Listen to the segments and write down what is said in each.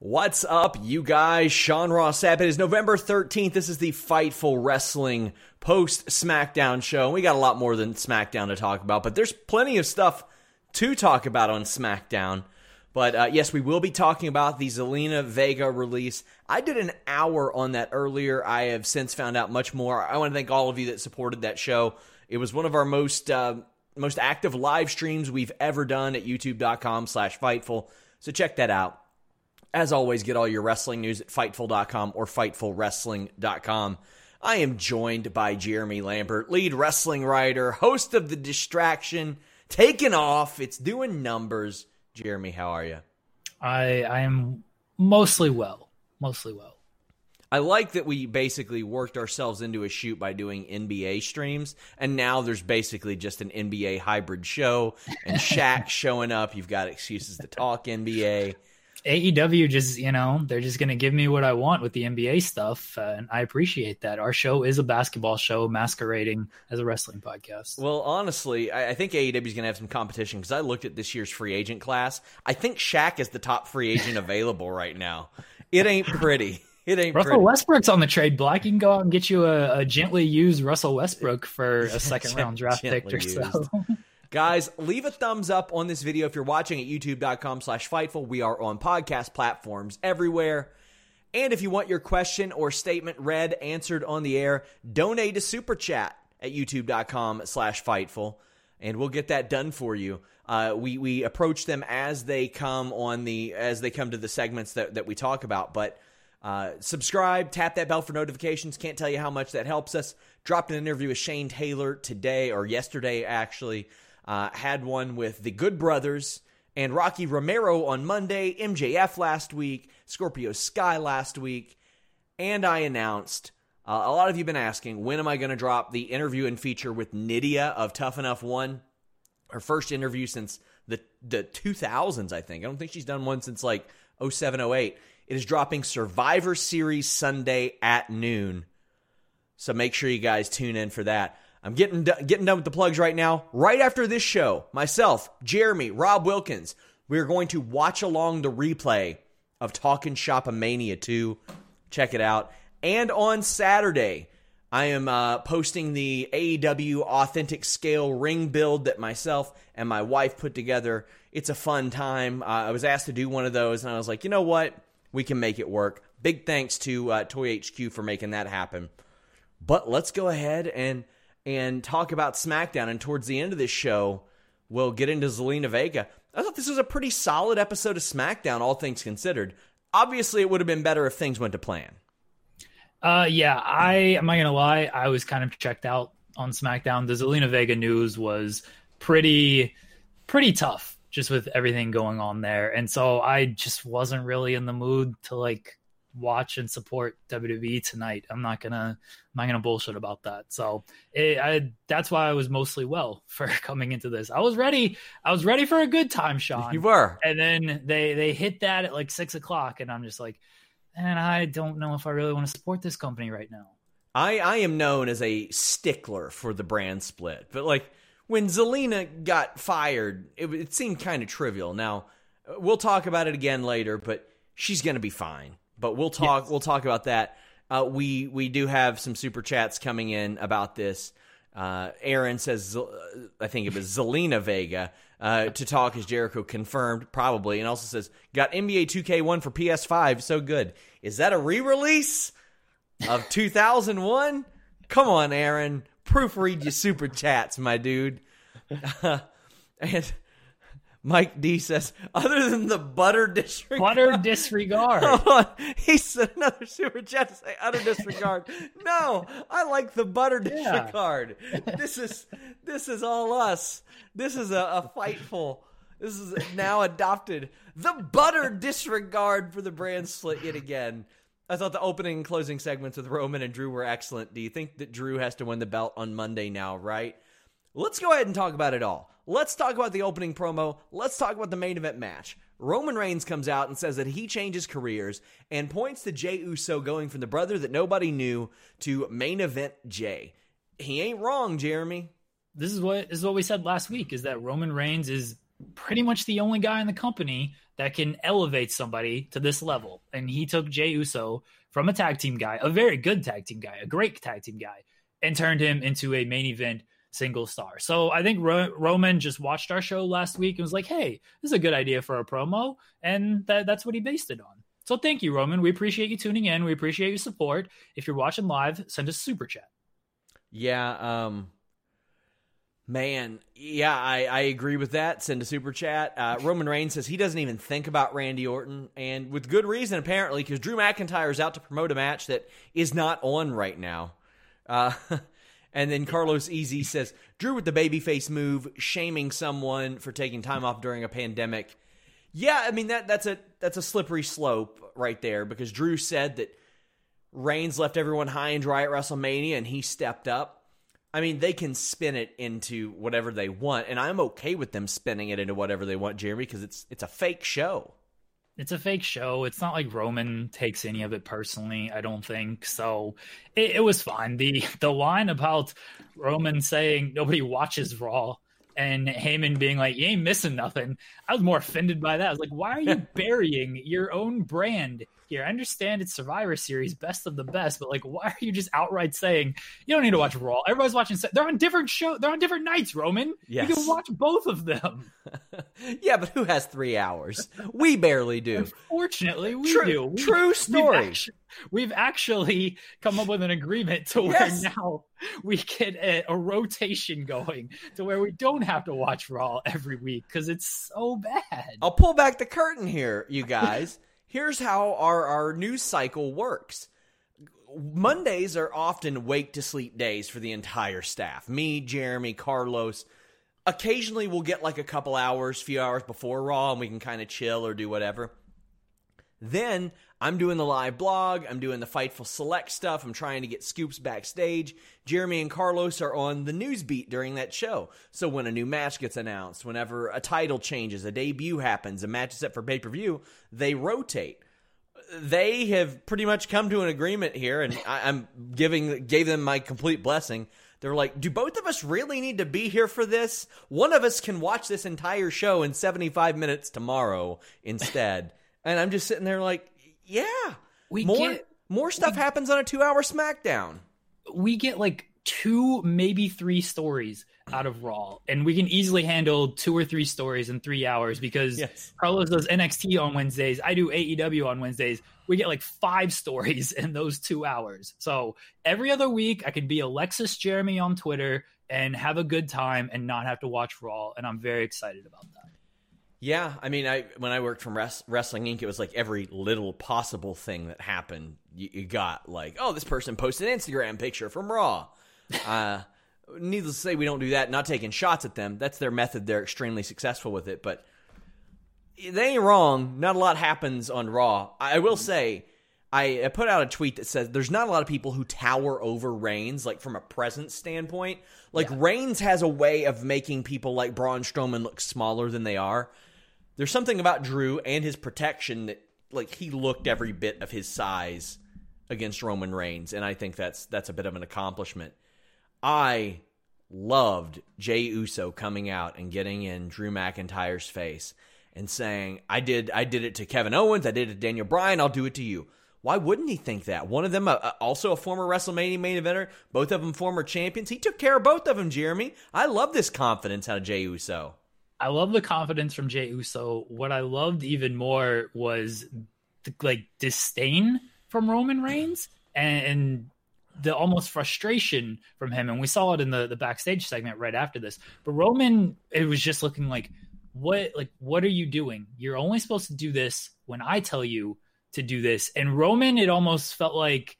What's up, you guys? Sean Ross Sapp. It is November 13th. This is the Fightful Wrestling post SmackDown show. We got a lot more than SmackDown to talk about, but there's plenty of stuff to talk about on SmackDown. But uh, yes, we will be talking about the Zelina Vega release. I did an hour on that earlier. I have since found out much more. I want to thank all of you that supported that show. It was one of our most uh, most active live streams we've ever done at youtube.com slash Fightful. So check that out. As always, get all your wrestling news at Fightful.com or FightfulWrestling.com. I am joined by Jeremy Lambert, lead wrestling writer, host of The Distraction, taking off. It's doing numbers. Jeremy, how are you? I I am mostly well, mostly well. I like that we basically worked ourselves into a shoot by doing NBA streams, and now there's basically just an NBA hybrid show, and Shaq showing up. You've got excuses to talk NBA. AEW just, you know, they're just going to give me what I want with the NBA stuff. Uh, and I appreciate that. Our show is a basketball show masquerading as a wrestling podcast. Well, honestly, I, I think AEW is going to have some competition because I looked at this year's free agent class. I think Shaq is the top free agent available right now. It ain't pretty. It ain't Russell pretty. Westbrook's on the trade block. You can go out and get you a, a gently used Russell Westbrook for a second round draft pick or so. Guys, leave a thumbs up on this video if you're watching at youtube.com slash Fightful. We are on podcast platforms everywhere. And if you want your question or statement read, answered on the air, donate to Super Chat at youtube.com slash Fightful. And we'll get that done for you. Uh, we, we approach them as they come on the, as they come to the segments that, that we talk about. But uh, subscribe, tap that bell for notifications. Can't tell you how much that helps us. Dropped an interview with Shane Taylor today or yesterday, actually. Uh, had one with the Good Brothers and Rocky Romero on Monday, MJF last week, Scorpio Sky last week, and I announced. Uh, a lot of you have been asking, when am I going to drop the interview and feature with Nydia of Tough Enough One? Her first interview since the the 2000s, I think. I don't think she's done one since like 07, 08. It is dropping Survivor Series Sunday at noon. So make sure you guys tune in for that. I'm getting getting done with the plugs right now. Right after this show, myself, Jeremy, Rob Wilkins, we are going to watch along the replay of Talking Shop Mania 2. Check it out. And on Saturday, I am uh, posting the AEW Authentic Scale ring build that myself and my wife put together. It's a fun time. Uh, I was asked to do one of those, and I was like, you know what? We can make it work. Big thanks to uh, Toy HQ for making that happen. But let's go ahead and and talk about SmackDown. And towards the end of this show, we'll get into Zelina Vega. I thought this was a pretty solid episode of SmackDown, all things considered. Obviously, it would have been better if things went to plan. Uh, yeah, I am not gonna lie, I was kind of checked out on SmackDown. The Zelina Vega news was pretty, pretty tough, just with everything going on there, and so I just wasn't really in the mood to like watch and support WWE tonight. I'm not gonna I'm not gonna bullshit about that. So it, I, that's why I was mostly well for coming into this. I was ready. I was ready for a good time, Sean. You were. And then they they hit that at like six o'clock, and I'm just like, and I don't know if I really want to support this company right now. I I am known as a stickler for the brand split, but like when Zelina got fired, it, it seemed kind of trivial. Now we'll talk about it again later, but she's gonna be fine but we'll talk. Yes. We'll talk about that. Uh, we we do have some super chats coming in about this. Uh, Aaron says, uh, I think it was Zelina Vega uh, to talk as Jericho confirmed, probably, and also says, got NBA 2K1 for PS5, so good. Is that a re release of 2001? Come on, Aaron. Proofread your super chats, my dude. and Mike D says, other than the butter disregard. Butter disregard. he said another super chat to say utter disregard. no, I like the butter disregard. Yeah. this is this is all us. This is a, a fightful. This is now adopted. The butter disregard for the brand split yet again. I thought the opening and closing segments with Roman and Drew were excellent. Do you think that Drew has to win the belt on Monday now, right? Let's go ahead and talk about it all. Let's talk about the opening promo. Let's talk about the main event match. Roman Reigns comes out and says that he changes careers and points to Jey Uso going from the brother that nobody knew to main event Jey. He ain't wrong, Jeremy. This is what this is what we said last week is that Roman Reigns is pretty much the only guy in the company that can elevate somebody to this level. And he took Jey Uso from a tag team guy, a very good tag team guy, a great tag team guy, and turned him into a main event single star. So I think Ro- Roman just watched our show last week and was like, "Hey, this is a good idea for a promo," and that, that's what he based it on. So thank you, Roman. We appreciate you tuning in. We appreciate your support. If you're watching live, send us super chat. Yeah, um, man, yeah, I, I agree with that. Send a super chat. Uh, Roman Reigns says he doesn't even think about Randy Orton, and with good reason apparently, because Drew McIntyre is out to promote a match that is not on right now. Uh, And then Carlos Easy says Drew with the babyface move, shaming someone for taking time off during a pandemic. Yeah, I mean that that's a that's a slippery slope right there because Drew said that Reigns left everyone high and dry at WrestleMania and he stepped up. I mean, they can spin it into whatever they want, and I'm okay with them spinning it into whatever they want, Jeremy, because it's it's a fake show it's a fake show. It's not like Roman takes any of it personally. I don't think so. It, it, was fine. the The line about Roman saying nobody watches Raw and Heyman being like, "You ain't missing nothing." I was more offended by that. I was like, "Why are you burying your own brand here. I understand it's Survivor Series, best of the best, but like, why are you just outright saying you don't need to watch Raw? Everybody's watching. They're on different show. They're on different nights. Roman, yes. you can watch both of them. yeah, but who has three hours? We barely do. Unfortunately, we true, do. We, true story. We've actually, we've actually, come up with an agreement to where yes. now we get a, a rotation going to where we don't have to watch Raw every week because it's so bad. I'll pull back the curtain here, you guys here's how our, our news cycle works. Mondays are often wake to sleep days for the entire staff. Me, Jeremy, Carlos. Occasionally we'll get like a couple hours, few hours before Raw, and we can kind of chill or do whatever. Then I'm doing the live blog. I'm doing the Fightful Select stuff. I'm trying to get scoops backstage. Jeremy and Carlos are on the news beat during that show. So when a new match gets announced, whenever a title changes, a debut happens, a match is set for pay per view, they rotate. They have pretty much come to an agreement here, and I, am giving gave them my complete blessing. They're like, do both of us really need to be here for this? One of us can watch this entire show in 75 minutes tomorrow instead. and I'm just sitting there like, yeah, we more get, more stuff we, happens on a two hour SmackDown. We get like two, maybe three stories out of Raw, and we can easily handle two or three stories in three hours because yes. Carlos does NXT on Wednesdays. I do AEW on Wednesdays. We get like five stories in those two hours. So every other week, I can be Alexis Jeremy on Twitter and have a good time and not have to watch Raw, and I'm very excited about that. Yeah, I mean, I when I worked from Wrestling Inc., it was like every little possible thing that happened, you, you got like, oh, this person posted an Instagram picture from Raw. uh, needless to say, we don't do that. Not taking shots at them. That's their method. They're extremely successful with it. But they ain't wrong. Not a lot happens on Raw. I will say, I put out a tweet that says there's not a lot of people who tower over Reigns, like from a presence standpoint. Like yeah. Reigns has a way of making people like Braun Strowman look smaller than they are there's something about Drew and his protection that like he looked every bit of his size against Roman Reigns, and I think that's that's a bit of an accomplishment. I loved Jey Uso coming out and getting in Drew McIntyre's face and saying, "I did I did it to Kevin Owens, I did it to Daniel Bryan, I'll do it to you." Why wouldn't he think that? One of them, uh, also a former WrestleMania main eventer, both of them former champions. He took care of both of them, Jeremy. I love this confidence out of Jey Uso. I love the confidence from Jey Uso. What I loved even more was the, like disdain from Roman Reigns and, and the almost frustration from him. And we saw it in the, the backstage segment right after this. But Roman, it was just looking like, what like what are you doing? You're only supposed to do this when I tell you to do this. And Roman, it almost felt like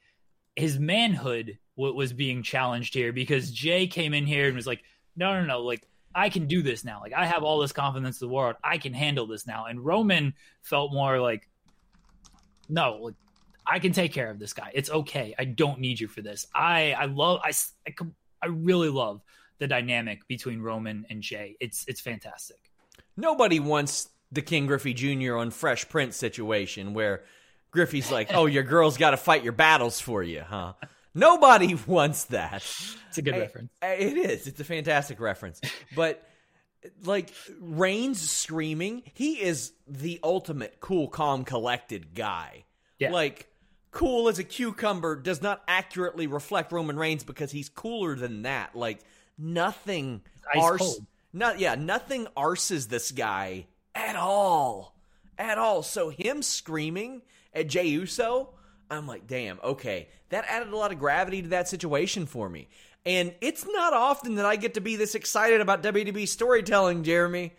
his manhood was being challenged here because Jey came in here and was like, no, no, no, like I can do this now. Like I have all this confidence in the world. I can handle this now. And Roman felt more like, no, like I can take care of this guy. It's okay. I don't need you for this. I I love I I, I really love the dynamic between Roman and Jey. It's it's fantastic. Nobody wants the Ken Griffey Jr. on Fresh Prince situation where Griffey's like, "Oh, your girl's got to fight your battles for you, huh?" Nobody wants that. It's a good I, reference. Eh, it is. It's a fantastic reference. But like Reigns screaming, he is the ultimate cool, calm, collected guy. Yeah. Like cool as a cucumber does not accurately reflect Roman Reigns because he's cooler than that. Like nothing Ice arse, cold. not yeah, nothing arses this guy at all. At all. So him screaming at Jey Uso, I'm like, damn, okay. That added a lot of gravity to that situation for me. And it's not often that I get to be this excited about WWE storytelling, Jeremy.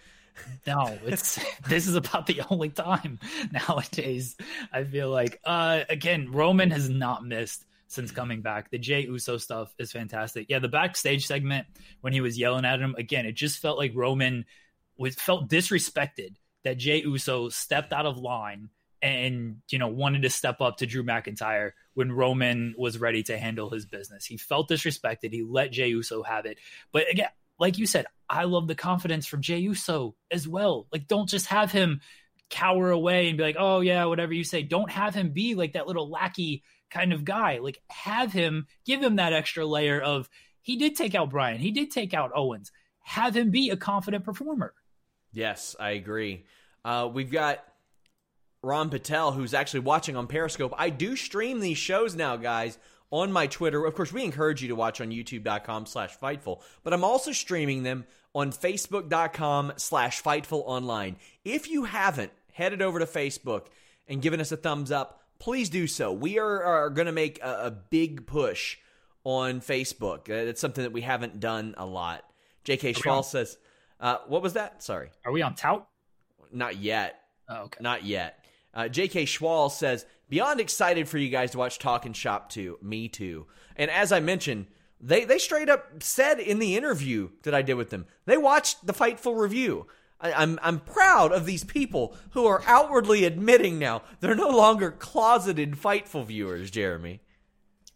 No, it's this is about the only time nowadays. I feel like uh again, Roman has not missed since coming back. The Jey Uso stuff is fantastic. Yeah, the backstage segment when he was yelling at him, again, it just felt like Roman was felt disrespected that Jey Uso stepped out of line and you know wanted to step up to Drew McIntyre when Roman was ready to handle his business. He felt disrespected. He let Jey Uso have it. But again, like you said, I love the confidence from Jey Uso as well. Like, don't just have him cower away and be like, oh, yeah, whatever you say. Don't have him be like that little lackey kind of guy. Like, have him, give him that extra layer of, he did take out Bryan, he did take out Owens. Have him be a confident performer. Yes, I agree. Uh, we've got Ron Patel, who's actually watching on Periscope. I do stream these shows now, guys, on my Twitter. Of course, we encourage you to watch on youtube.com slash Fightful, but I'm also streaming them on facebook.com slash Fightful online. If you haven't headed over to Facebook and given us a thumbs up, please do so. We are, are going to make a, a, big push on Facebook. Uh, it's something that we haven't done a lot. J.K. Schwal says, uh, what was that? Sorry. Are we on tout? Not yet. Oh, okay. Not yet. Uh, J.K. Schwal says, beyond excited for you guys to watch Talking Shop too. Me too. And as I mentioned, they they straight up said in the interview that I did with them, they watched the Fightful review. I, I'm I'm proud of these people who are outwardly admitting now they're no longer closeted Fightful viewers. Jeremy,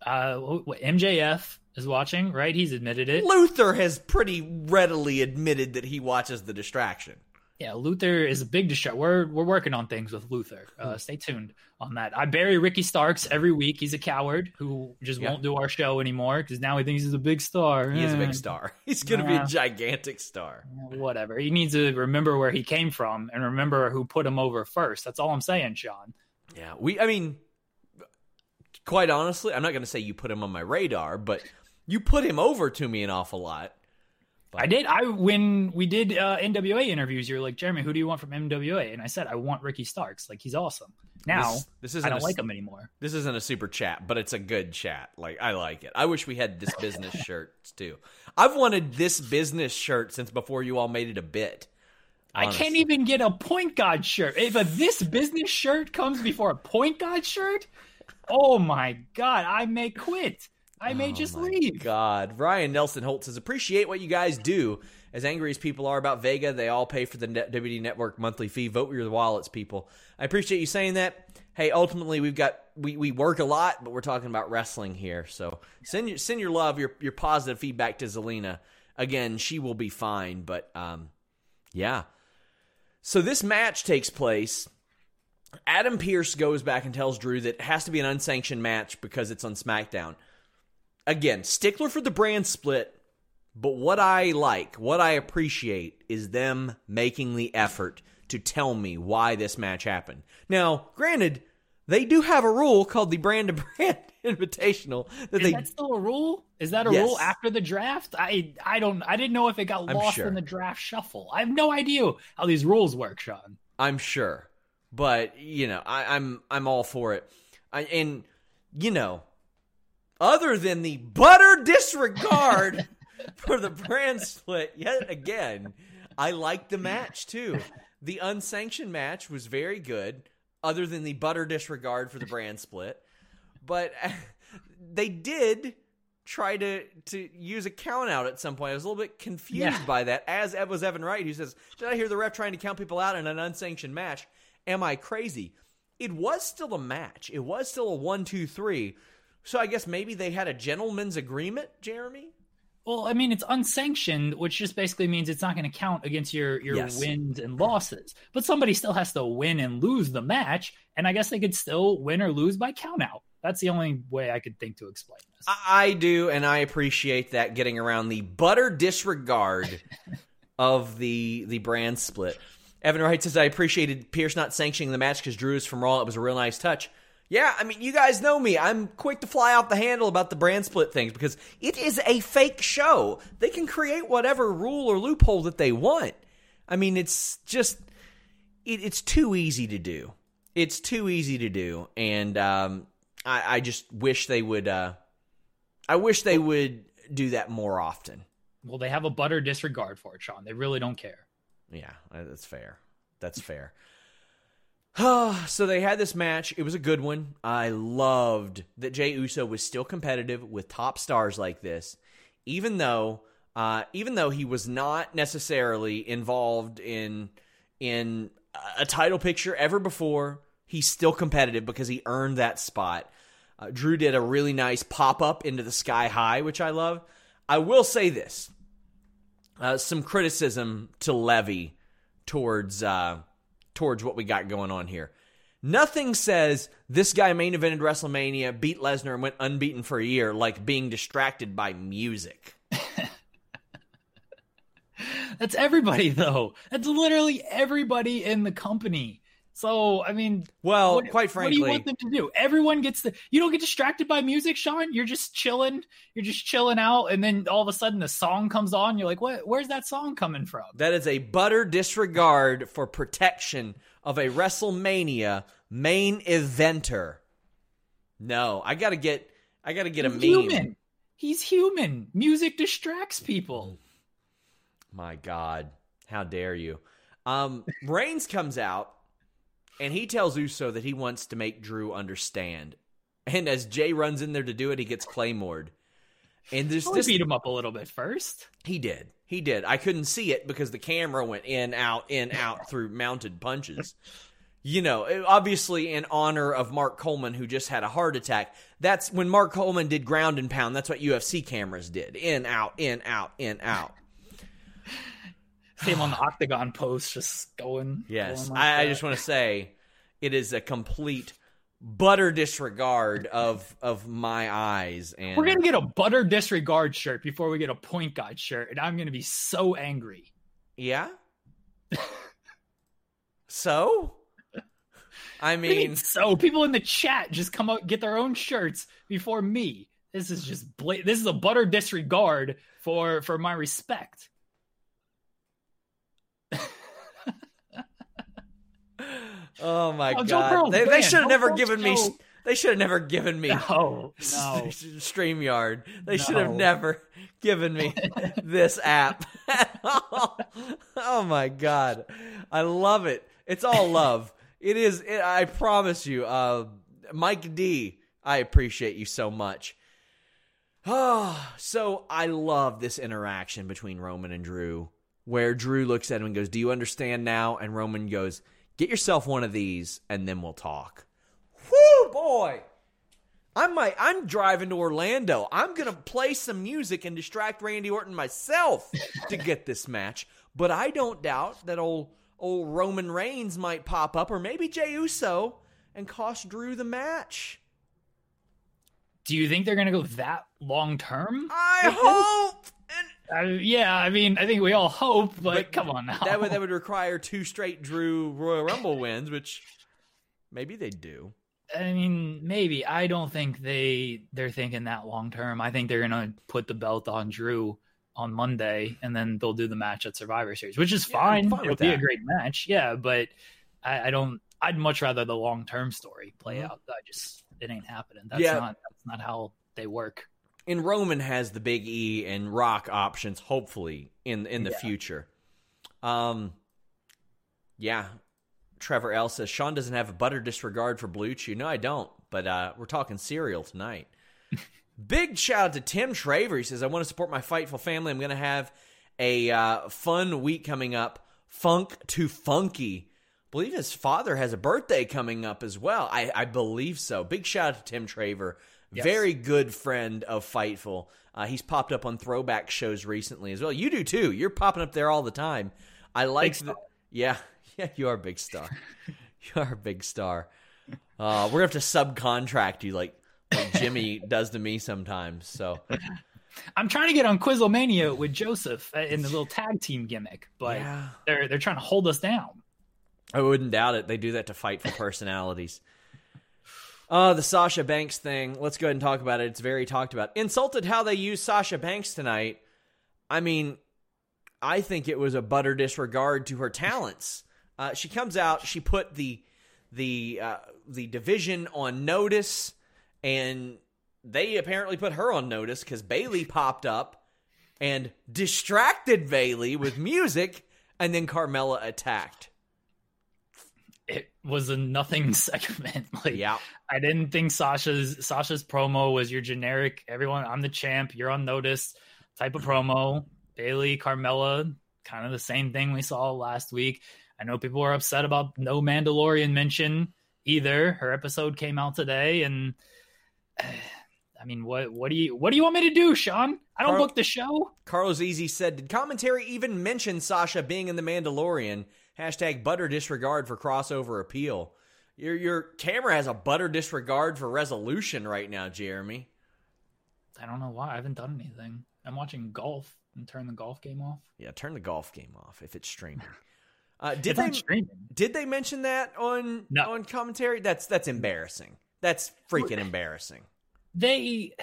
uh, MJF is watching, right? He's admitted it. Luther has pretty readily admitted that he watches the distraction yeah, Luther is a big distraction. We're we're working on things with Luther. Uh, hmm. stay tuned on that. I bury Ricky Starks every week. He's a coward who just yeah. won't do our show anymore because now he thinks he's a big star. He is a big star. He's going to be a gigantic star. Whatever. He needs to remember where he came from and remember who put him over first. That's all I'm saying, Sean. Yeah, we. I mean, quite honestly, I'm not going to say you put him on my radar, but you put him over to me an awful lot. But. I did. I when we did uh, NWA interviews, you were like, Jeremy, who do you want from NWA? And I said, I want Ricky Starks. Like he's awesome. Now this, this isn't I don't a, like him anymore. This isn't a super chat, but it's a good chat. Like I like it. I wish we had this business shirts too. I've wanted this business shirt since before you all made it a bit. Honestly. I can't even get a point guard shirt. If a this business shirt comes before a point guard shirt, oh my god, I may quit. I may oh just leave. God, Ryan Nelson Holt says, appreciate what you guys do. As angry as people are about Vega, they all pay for the WWE Network monthly fee. Vote with your wallets, people. I appreciate you saying that. Hey, ultimately, we've got we, we work a lot, but we're talking about wrestling here. So send your send your love, your your positive feedback to Zelina. Again, she will be fine, but um, yeah. So this match takes place. Adam Pearce goes back and tells Drew that it has to be an unsanctioned match because it's on SmackDown again, stickler for the brand split, but what I like, what I appreciate is them making the effort to tell me why this match happened. Now, granted, they do have a rule called the brand to brand invitational that Is they that still a rule? Is that a Yes. rule after the draft? I I don't I didn't know if it got I'm lost sure. in the draft shuffle. I have no idea how these rules work, Sean. I'm sure, but you know, I, I'm I'm all for it. I, and you know, other than the butter disregard for the brand split, yet again, I liked the match too. The unsanctioned match was very good, other than the butter disregard for the brand split. But they did try to to use a count out at some point. I was a little bit confused Yeah. by that. As was Evan Wright, who says, "Did I hear the ref trying to count people out in an unsanctioned match? Am I crazy?" It was still a match. It was still a one, two, three. So I guess maybe they had a gentleman's agreement, Jeremy. Well, I mean, it's unsanctioned, which just basically means it's not going to count against your your Yes. wins and losses. But somebody still has to win and lose the match, and I guess they could still win or lose by count out. That's the only way I could think to explain this. I, I do, and I appreciate that getting around the butter disregard of the the brand split. Evan Wright says, "I appreciated Pearce not sanctioning the match because Drew is from Raw. It was a real nice touch." Yeah, I mean, you guys know me. I'm quick to fly off the handle about the brand split things because it is a fake show. They can create whatever rule or loophole that they want. I mean, it's just it, it's too easy to do. It's too easy to do, and um, I, I just wish they would. Uh, I wish they would do that more often. Well, they have a butter disregard for it, Sean. They really don't care. Yeah, that's fair. That's fair. so they had this match. It was a good one. I loved that Jey Uso was still competitive with top stars like this, even though, uh, even though he was not necessarily involved in in a title picture ever before. He's still competitive because he earned that spot. Uh, Drew did a really nice pop up into the sky high, which I love. I will say this: uh, some criticism to Levy towards uh, towards what we got going on here. Nothing says this guy main evented WrestleMania, beat Lesnar, and went unbeaten for a year like being distracted by music. That's everybody, though. That's literally everybody in the company. So, I mean, Well, what, quite what do you want them to do? Everyone gets the. You don't get distracted by music, Sean. You're just chilling. You're just chilling out, and then all of a sudden, the song comes on. You're like, "What? Where's that song coming from?" that is a butter disregard for protection of a WrestleMania main eventer. No, I gotta get, I gotta get a He's meme. human. He's human. Music distracts people. My God, how dare you? Um, Reigns comes out and he tells Uso that he wants to make Drew understand. And as Jey runs in there to do it, he gets claymored. And there's this beat him up a little bit first. he did. He did. I couldn't see it because the camera went in, out, in, out through mounted punches. You know, obviously in honor of Mark Coleman, who just had a heart attack. That's when Mark Coleman did ground and pound. That's what UFC cameras did. In, out, in, out, in, out. Him on the octagon post, just going. Yes, going like I, I just want to say it is a complete butter disregard of of my eyes. And We're gonna get a butter disregard shirt before we get a point guard shirt, and I'm gonna be so angry. yeah. so, I What mean, so people in the chat just come out get their own shirts before me. This is just bla- this is a butter disregard for for my respect. Oh my Oh, Joe god, they, they should have never given me. They should have never given me. No, no. Streamyard. They should have never given me this app. oh my god, I love it. It's all love. It is. It, I promise you, uh, Mike D. I appreciate you so much. Oh, so I love this interaction between Roman and Drew, where Drew looks at him and goes, "Do you understand now?" And Roman goes, "Get yourself one of these, and then we'll talk." Whoo, boy! I'm my, I'm driving to Orlando. I'm gonna play some music and distract Randy Orton myself to get this match. But I don't doubt that old old Roman Reigns might pop up, or maybe Jey Uso, and cost Drew the match. Do you think they're gonna go that long term? I hope. Uh, yeah, I mean, I think we all hope, but, But come on now. that would that would require two straight Drew Royal Rumble wins, which maybe they do. I mean, maybe. I don't think they they're thinking that long term. I think they're gonna put the belt on Drew on Monday, and then they'll do the match at Survivor Series, which is Yeah, fine. Fine It'll be that. a great match, yeah. But I, I don't. I'd much rather the long term story play Mhm. out. I just it ain't happening. That's Yeah. not that's not how they work. And Roman has the Big E and Rock options, hopefully in in the Yeah. future. Um, yeah. Trevor L says Sean doesn't have a butter disregard for BlueChew. No, I don't. But uh, we're talking cereal tonight. Big shout out to Tim Traver. He says I want to support my Fightful family. I'm going to have a uh, fun week coming up. Funk to Funky. believe his father has a birthday coming up as well. I, I believe so. Big shout out to Tim Traver. Yes. Very good friend of Fightful. Uh, he's popped up on throwback shows recently as well. You do too. You're popping up there all the time. I like the, yeah, yeah, you are a big star. you are a big star. Uh, we're gonna have to subcontract you like like Jimmy does to me sometimes. So I'm trying to get on Quizzlemania with Joseph uh, in the little tag team gimmick, but yeah, they're they're trying to hold us down. I wouldn't doubt it. They do that to Fightful personalities. Uh, the Sasha Banks thing. Let's go ahead and talk about it. It's very talked about. Insulted how they used Sasha Banks tonight. I mean, I think it was a butter disregard to her talents. Uh, she comes out. She put the the uh, the division on notice, and they apparently put her on notice because Bayley popped up and distracted Bayley with music, and then Carmella attacked. It was a nothing segment. Like Yeah. I didn't think Sasha's Sasha's promo was your generic everyone I'm the champ, you're on notice type of promo. Bayley, Carmella, kind of the same thing we saw last week. I know people were upset about no Mandalorian mention either. Her episode came out today and I mean, what what do you what do you want me to do, Sean? I don't Carl- book the show. Carlos Easy said, Did commentary even mention Sasha being in The Mandalorian? Hashtag butter disregard for crossover appeal. Your your camera has a butter disregard for resolution right now, Jeremy. I don't know why. I haven't done anything. I'm watching golf and turn the golf game off. Yeah, turn the golf game off if it's streaming. Uh, did It's they streaming. did they mention that on No. on commentary? That's that's embarrassing. That's freaking embarrassing. they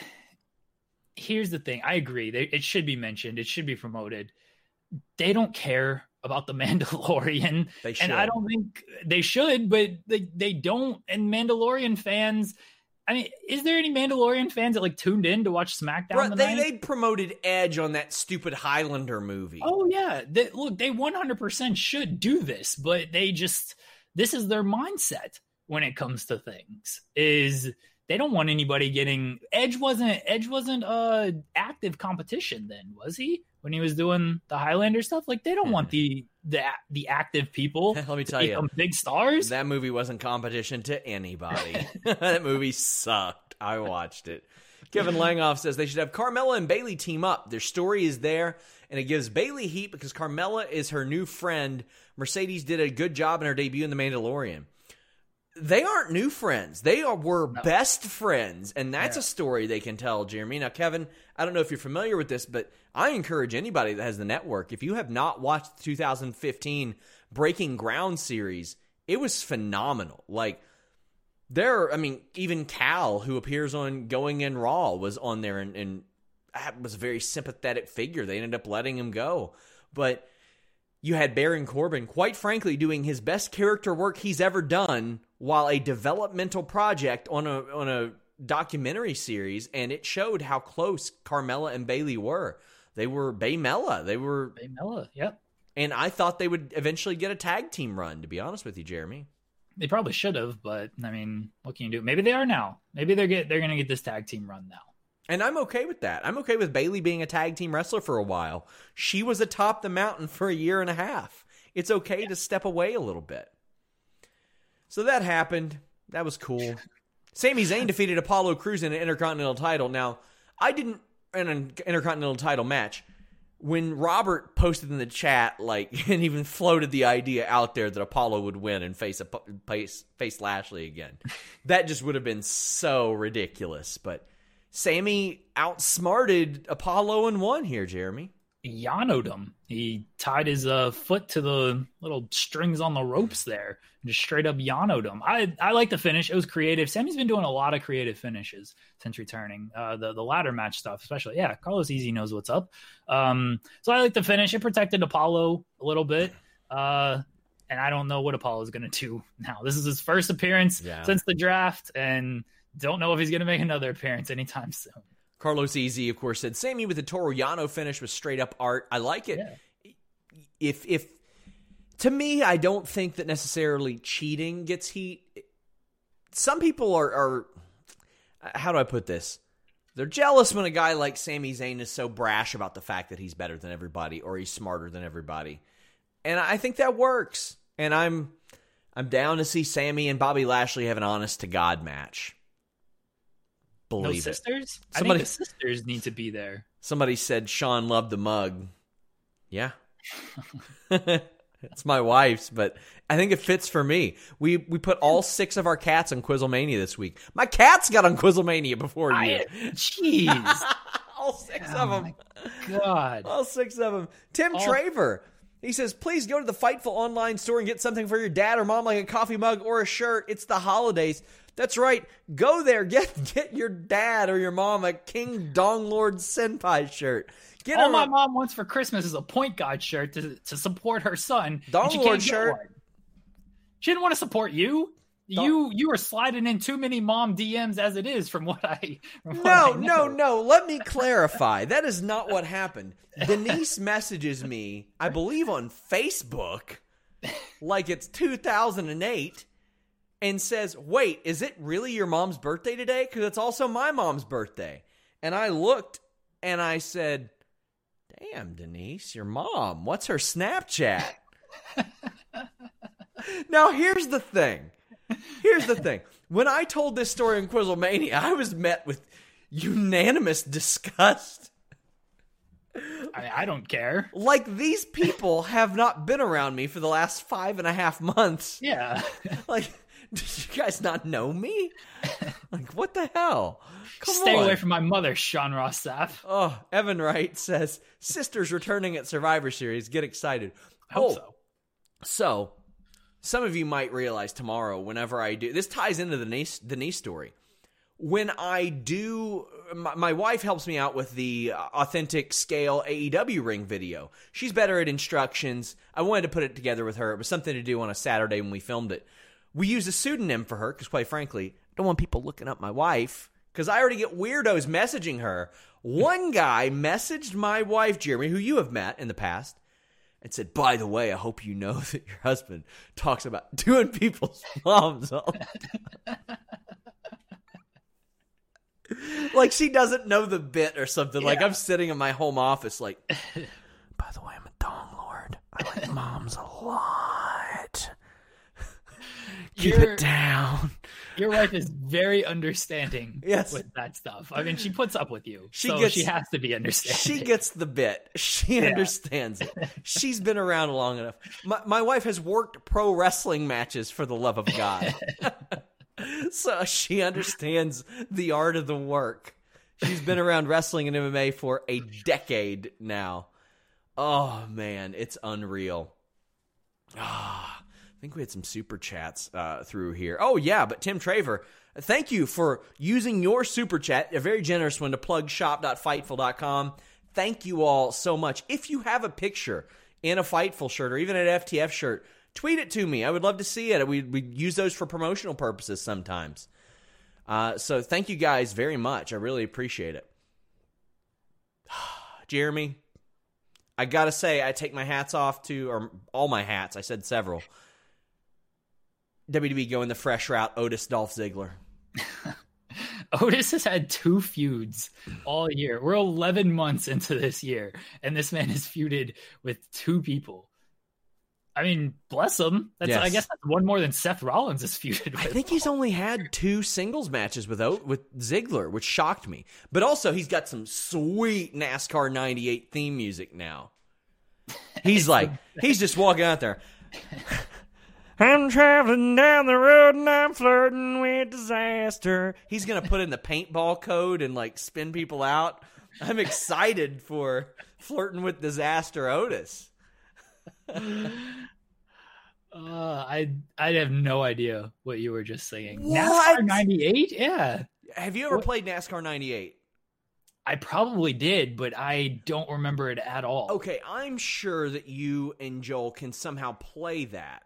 here's the thing i agree they, it should be mentioned it should be promoted they don't care about the mandalorian. And i don't think they should but they, they don't. And mandalorian fans i mean is there any mandalorian fans that like tuned in to watch smackdown Bruh, they they promoted Edge on that stupid Highlander movie. oh yeah. They, look they 100% should do this but they just this is their mindset when it comes to things is they don't want anybody getting edge wasn't edge wasn't uh active competition then was he when he was doing the highlander stuff like they don't want hmm. the the the active people Let me tell you. big stars That movie wasn't competition to anybody. that movie sucked. I watched it. Kevin Langoff says they should have Carmella and Bayley team up. Their story is there, and it gives Bayley heat because Carmella is her new friend. Mercedes did a good job in her debut in The Mandalorian. They aren't new friends. They are were best friends, and that's Yeah. a story they can tell, Jeremy. Now, Kevin, I don't know if you're familiar with this, but I encourage anybody that has the network, if you have not watched the 2015 Breaking Ground series, it was phenomenal. Like there, I mean, even Cal, who appears on Going in Raw, was on there and, and was a very sympathetic figure. They ended up letting him go, but you had Baron Corbin, quite frankly, doing his best character work he's ever done while a developmental project on a on a documentary series, and it showed how close Carmella and Bayley were. They were Baymella. They were, Hey, Mella, yep and I thought they would eventually get a tag team run. To be honest with you, Jeremy. they probably should have but i mean what can you do maybe they are now maybe they're get they're gonna get this tag team run now And I'm okay with that. I'm okay with Bayley being a tag team wrestler for a while. She was atop the mountain for a year and a half. It's okay to step away a little bit. So that happened. That was cool. Sami Zayn defeated Apollo Crews in an Intercontinental title. Now, I didn't an Intercontinental title match. When Robert posted in the chat, like, and even floated the idea out there that Apollo would win and face a face, face Lashley again, that just would have been so ridiculous. But Sami outsmarted Apollo and won here, Jeremy. Yanoed him. He tied his uh, foot to the little strings on the ropes there and just straight up Yanoed him. I I like the finish. It was creative. Sami's been doing a lot of creative finishes since returning. Uh, the the ladder match stuff, especially. Yeah, Carlos Easy knows what's up. Um, so I like the finish. It protected Apollo a little bit. Uh, and I don't know what Apollo is going to do now. This is his first appearance Yeah. since the draft, and don't know if he's going to make another appearance anytime soon. Carlos Easy, of course, said Sami with the Toro Yano finish was straight up art. I like it. Yeah. If if to me, I don't think that necessarily cheating gets heat. Some people are are how do I put this? They're jealous when a guy like Sami Zayn is so brash about the fact that he's better than everybody or he's smarter than everybody. And I think that works. And I'm I'm down to see Sami and Bobby Lashley have an honest to God match. No Believe it. sisters? Somebody- I think the sisters need to be there. Somebody said Sean loved the mug. Yeah. it's my wife's, but I think it fits for me. We we put all six of our cats on Quizzlemania this week. My cats got on Quizzlemania before you. Jeez. all six Oh of them. God. All six of them. Tim All- Traver. He says, please go to the Fightful online store and get something for your dad or mom, like a coffee mug or a shirt. It's the holidays. That's right. Go there. Get get your dad or your mom a King Dong Lord Senpai shirt. Get All him my a- mom wants for Christmas is a point guard shirt to, to support her son. Dong Lord shirt. She didn't want to support you. Dong- You you are sliding in too many mom DMs as it is, from what I. From what No, I no, no. Let me clarify. That is not what happened. Denise messages me, I believe on Facebook, like it's 2008, and says, Wait, is it really your mom's birthday today? Because it's also my mom's birthday. And I looked and I said, Damn, Denise, your mom. What's her Snapchat? now, here's the thing. Here's the thing. When I told this story in Quizzlemania, I was met with unanimous disgust. I, I don't care. Like these people have not been around me for the last five and a half months. Yeah. Like, did you guys not know me? Like, what the hell? Come Stay on. away from my mother, Sean Ross Sapp. Oh, Evan Wright says, Sisters returning at Survivor Series. Get excited. I hope oh, so. So, some of you might realize tomorrow, whenever I do, this ties into the niece, the niece story. When I do, my, my wife helps me out with the authentic scale AEW ring video. She's better at instructions. I wanted to put it together with her. It was something to do on a Saturday when we filmed it. We used a pseudonym for her because, quite frankly, I don't want people looking up my wife because I already get weirdos messaging her. One guy messaged my wife, Jeremy, who you have met in the past, and said, "By the way, I hope you know that your husband talks about doing people's moms all the time." like she doesn't know the bit or something. Like I'm sitting in my home office, like, by the way, I'm a dong lord. I like moms a lot. Keep You're- it down. Your wife is very understanding Yes. with that stuff. I mean, she puts up with you. She so gets- she has to be understanding. She gets the bit. She Yeah. understands it. She's been around long enough. My, my wife has worked pro wrestling matches for the love of God. so she understands the art of the work. She's been around wrestling and MMA for a decade now. Oh, man, it's unreal. Ah, think we had some super chats uh, through here. Oh, yeah, but Tim Traver, thank you for using your super chat, a very generous one, to plug shop.fightful.com. Thank you all so much. If you have a picture in a Fightful shirt or even an FTF shirt, tweet it to me. I would love to see it. We, we use those for promotional purposes sometimes. Uh, so thank you guys very much. I really appreciate it. Jeremy, I gotta say, I take my hats off to, or all my hats. I said several. WWE going the fresh route. Otis Dolph Ziggler. Otis has had two feuds all year. We're 11 months into this year, and this man has feuded with two people. I mean, bless him. That's I guess that's one more than Seth Rollins has feuded with. I think he's only had two singles matches with O- with Ziggler, which shocked me. But also, he's got some sweet NASCAR '98 theme music now. He's like, he's just walking out there. I'm traveling down the road and I'm flirting with disaster. He's gonna put in the paintball code and like spin people out. I'm excited for flirting with disaster Otis. Uh, I I have no idea what you were just saying. What? NASCAR '98, yeah, Have you ever What? played NASCAR 98? I probably did, but I don't remember it at all. Okay, I'm sure that you and Joel can somehow play that.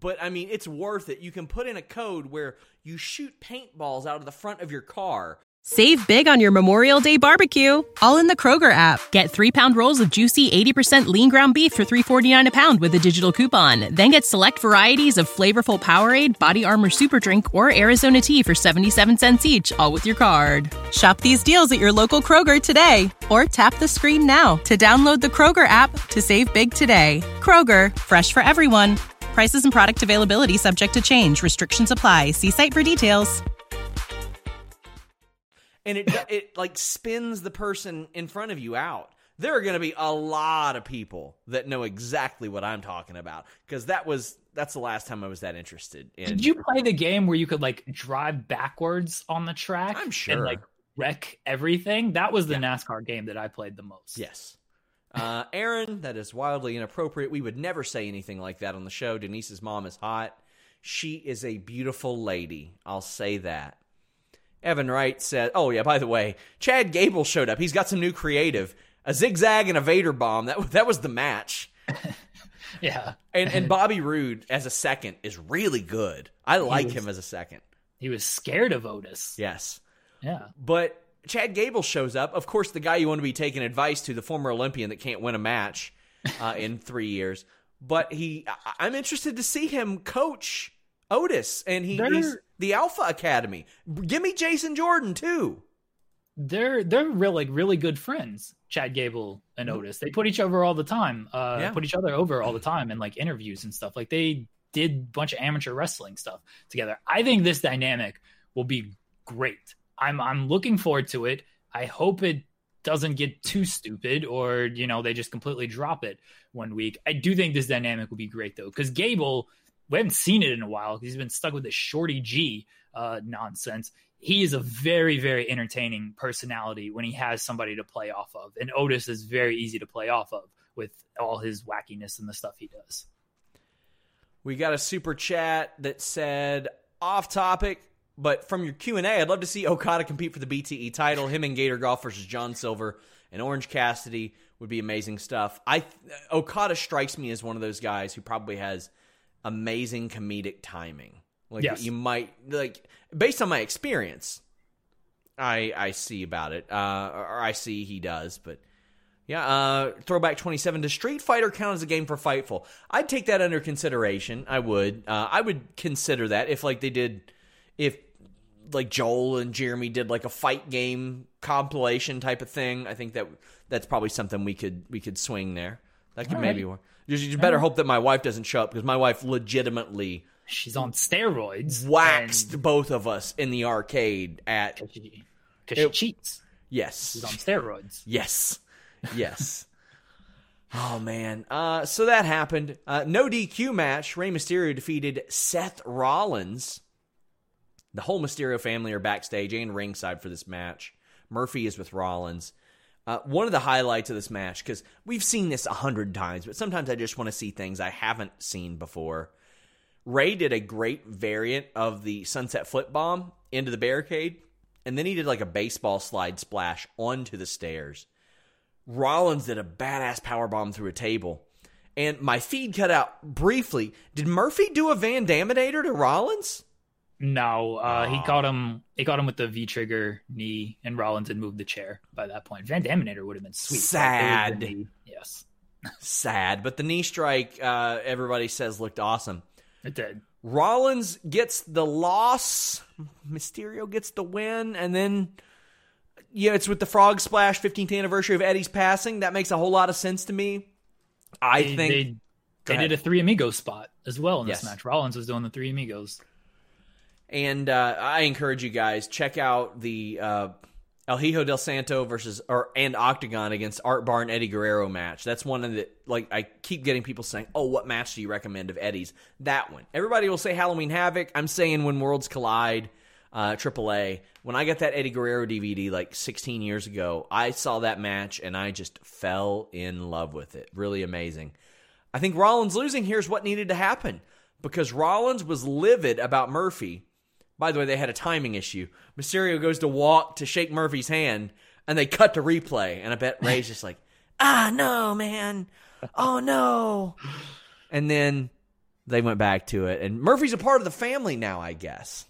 But I mean, it's worth it. You can put in a code where you shoot paintballs out of the front of your car. Save big on your Memorial Day barbecue, all in the Kroger app. Get three pound rolls of juicy 80% lean ground beef for $3.49 a pound with a digital coupon. Then get select varieties of flavorful Powerade, Body Armor Super Drink, or Arizona tea for 77 cents each, all with your card. Shop these deals at your local Kroger today, or tap the screen now to download the Kroger app to save big today. Kroger, fresh for everyone. Prices and product availability subject to change. Restrictions apply. See site for details. and it it like spins the person in front of you out. There are going to be a lot of people that know exactly what I'm talking about because that was that's the last time I was that interested in. Did you play the game where you could like drive backwards on the track? I'm sure. And like wreck everything? That was the NASCAR game that I played the most. Yes. Uh, Aaron, that is wildly inappropriate. We would never say anything like that on the show. Denise's mom is hot. She is a beautiful lady. I'll say that. Evan Wright said, "Oh yeah, by the way, Chad Gable showed up. He's got some new creative, a zigzag and a Vader bomb. That that was the match. Yeah. And and Bobby Roode as a second is really good. I like was- him as a second. He was scared of Otis. Yes, Yeah. but Chad Gable shows up. Of course, the guy you want to be taking advice to, the former Olympian that can't win a match uh, in three years. But he, I- I'm interested to see him coach Otis, and he, he's the Alpha Academy. Give me Jason Jordan too. They're they're real like really good friends, Chad Gable and Otis. They put each other all the time. Uh Mm-hmm. Yeah. put each other over all the time in like interviews and stuff. Like they did a bunch of amateur wrestling stuff together. I think this dynamic will be great. I'm I'm looking forward to it. I hope it doesn't get too stupid or you know they just completely drop it one week. I do think this dynamic will be great though because Gable, we haven't seen it in a while. He's been stuck with this Shorty G uh, nonsense. He is a very very entertaining personality when he has somebody to play off of, and Otis is very easy to play off of with all his wackiness and the stuff he does. We got a super chat that said off topic, but from your Q and A, I'd love to see Okada compete for the BTE title. Him and Gator Golf versus John Silver and Orange Cassidy would be amazing stuff. I Okada strikes me as one of those guys who probably has amazing comedic timing. Like Yes. you might like based on my experience, I I see about it, uh, or I see he does, but. Yeah, uh, throwback 27. Does Street Fighter count as a game for Fightful? I'd take that under consideration. I would. Uh, I would consider that if like they did, if like Joel and Jeremy did like a fight game compilation type of thing. I think that that's probably something we could we could swing there. That could All maybe right. work. You better hope that my wife doesn't show up because my wife legitimately She's on steroids. waxed both of us in the arcade at because she, she cheats. yes She's on steroids. Yes. Yes. oh man. Uh so that happened. Uh no DQ match. Rey Mysterio defeated Seth Rollins. The whole Mysterio family are backstage and ringside for this match. Murphy is with Rollins. Uh, one of the highlights of this match, because we've seen this a hundred times, but sometimes I just want to see things I haven't seen before. Rey did a great variant of the sunset flip bomb into the barricade, and then he did like a baseball slide splash onto the stairs. Rollins did a badass power bomb through a table. And my feed cut out briefly. Did Murphy do a Van Daminator to Rollins? No, uh, he caught him. He caught him with the V trigger knee, and Rollins had moved the chair by that point. Van Daminator would have been sweet. but it was the Sad. knee. Yes, Sad, but the knee strike, uh, everybody says looked awesome. it did. Rollins gets the loss. Mysterio gets the win, and then yeah, it's with the frog splash, 15th anniversary of Eddie's passing. That makes a whole lot of sense to me. I They, think they, they did a three amigos spot as well in this match. Rollins was doing the three amigos. And uh, I encourage you guys check out the uh, El Hijo del Santo versus or and Octagon against Art Barr and Eddie Guerrero match. That's one of the like I keep getting people saying, "Oh, what match do you recommend of Eddie's?" That one. Everybody will say Halloween Havoc. I'm saying When Worlds Collide. uh, AAA. When I got that Eddie Guerrero DVD like 16 years ago, I saw that match and I just fell in love with it. Really amazing. I think Rollins losing here is what needed to happen because Rollins was livid about Murphy. By the way, they had a timing issue. Mysterio goes to walk to shake Murphy's hand, and they cut to replay. And I bet Rey's just like, ah, no, man. Oh, no. And then they went back to it. And Murphy's a part of the family now, I guess.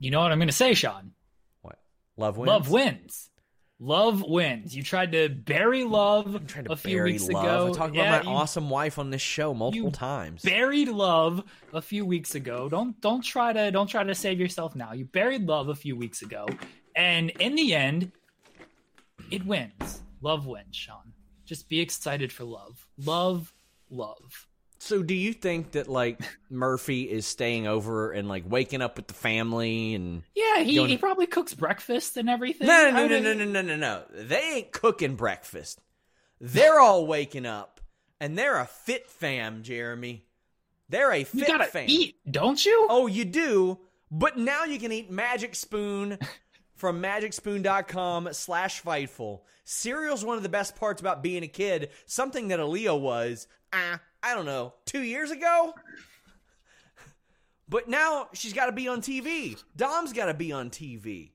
You know what I'm going to say, Sean? What? Love wins? Love wins. Love wins. You tried to bury love a few weeks love. ago. I talked Yeah, about my you awesome wife on this show multiple you times. Buried love a few weeks ago. Don't don't try to don't try to save yourself now. You buried love a few weeks ago, and in the end, it wins. Love wins, Sean. Just be excited for love. Love, love. So do you think that like Murphy is staying over and like waking up with the family and Yeah, he, Going- he probably cooks breakfast and everything. No, no, no, no, no, no, no, no. They ain't cooking breakfast. They're all waking up and they're a fit fam, Jeremy. They're a fit You gotta fam. eat, don't you? Oh, you do, but now you can eat Magic Spoon from magicspoon.com slash fightful. Cereal's one of the best parts about being a kid, something that Aalyah was, uh, I don't know, two years ago? But now she's got to be on TV. Dom's got to be on TV.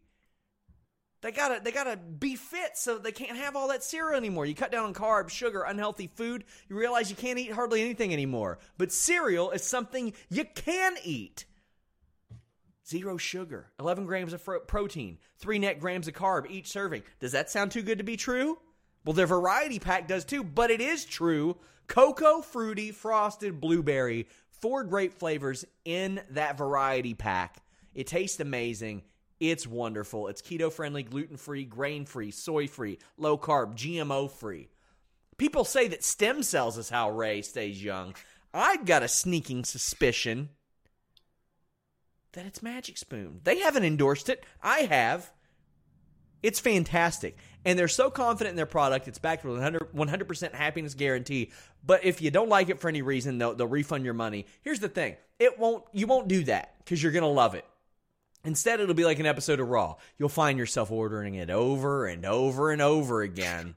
They gotta they gotta be fit so they can't have all that cereal anymore. You cut down on carbs, sugar, unhealthy food. You realize you can't eat hardly anything anymore. But cereal is something you can eat. Zero sugar, 11 grams of fro- protein, three net grams of carb each serving. Does that sound too good to be true? Well, their variety pack does too, but it is true. Cocoa, fruity, frosted, blueberry, four great flavors in that variety pack. It tastes amazing. It's wonderful. It's keto friendly, gluten free, grain free, soy free, low carb, GMO free. People say that stem cells is how Rey stays young. I've got a sneaking suspicion that it's Magic Spoon. They haven't endorsed it. I have. It's fantastic. And they're so confident in their product, it's backed with 100, 100% happiness guarantee. But if you don't like it for any reason, they'll, they'll refund your money. Here's the thing it won't, you won't do that because you're going to love it. Instead, it'll be like an episode of Raw. You'll find yourself ordering it over and over and over again.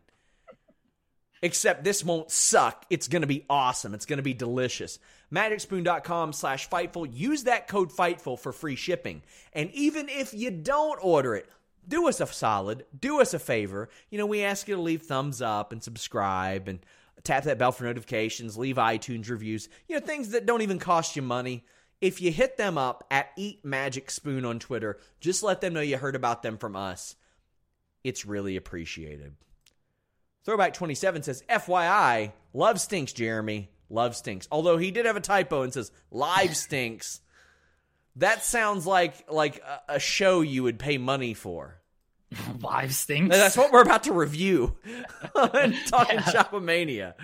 Except this won't suck. It's going to be awesome. It's going to be delicious. MagicSpoon.com slash Fightful. Use that code Fightful for free shipping. And even if you don't order it, do us a solid. Do us a favor. You know, we ask you to leave thumbs up and subscribe and tap that bell for notifications, leave iTunes reviews, you know, things that don't even cost you money. If you hit them up at Eat Magic Spoon on Twitter, just let them know you heard about them from us. It's really appreciated. Throwback 27 says, FYI, love stinks, Jeremy. Love stinks. Although he did have a typo and says, live stinks. That sounds like like a, a show you would pay money for. Live stinks. That's what we're about to review on Talking Shopomania.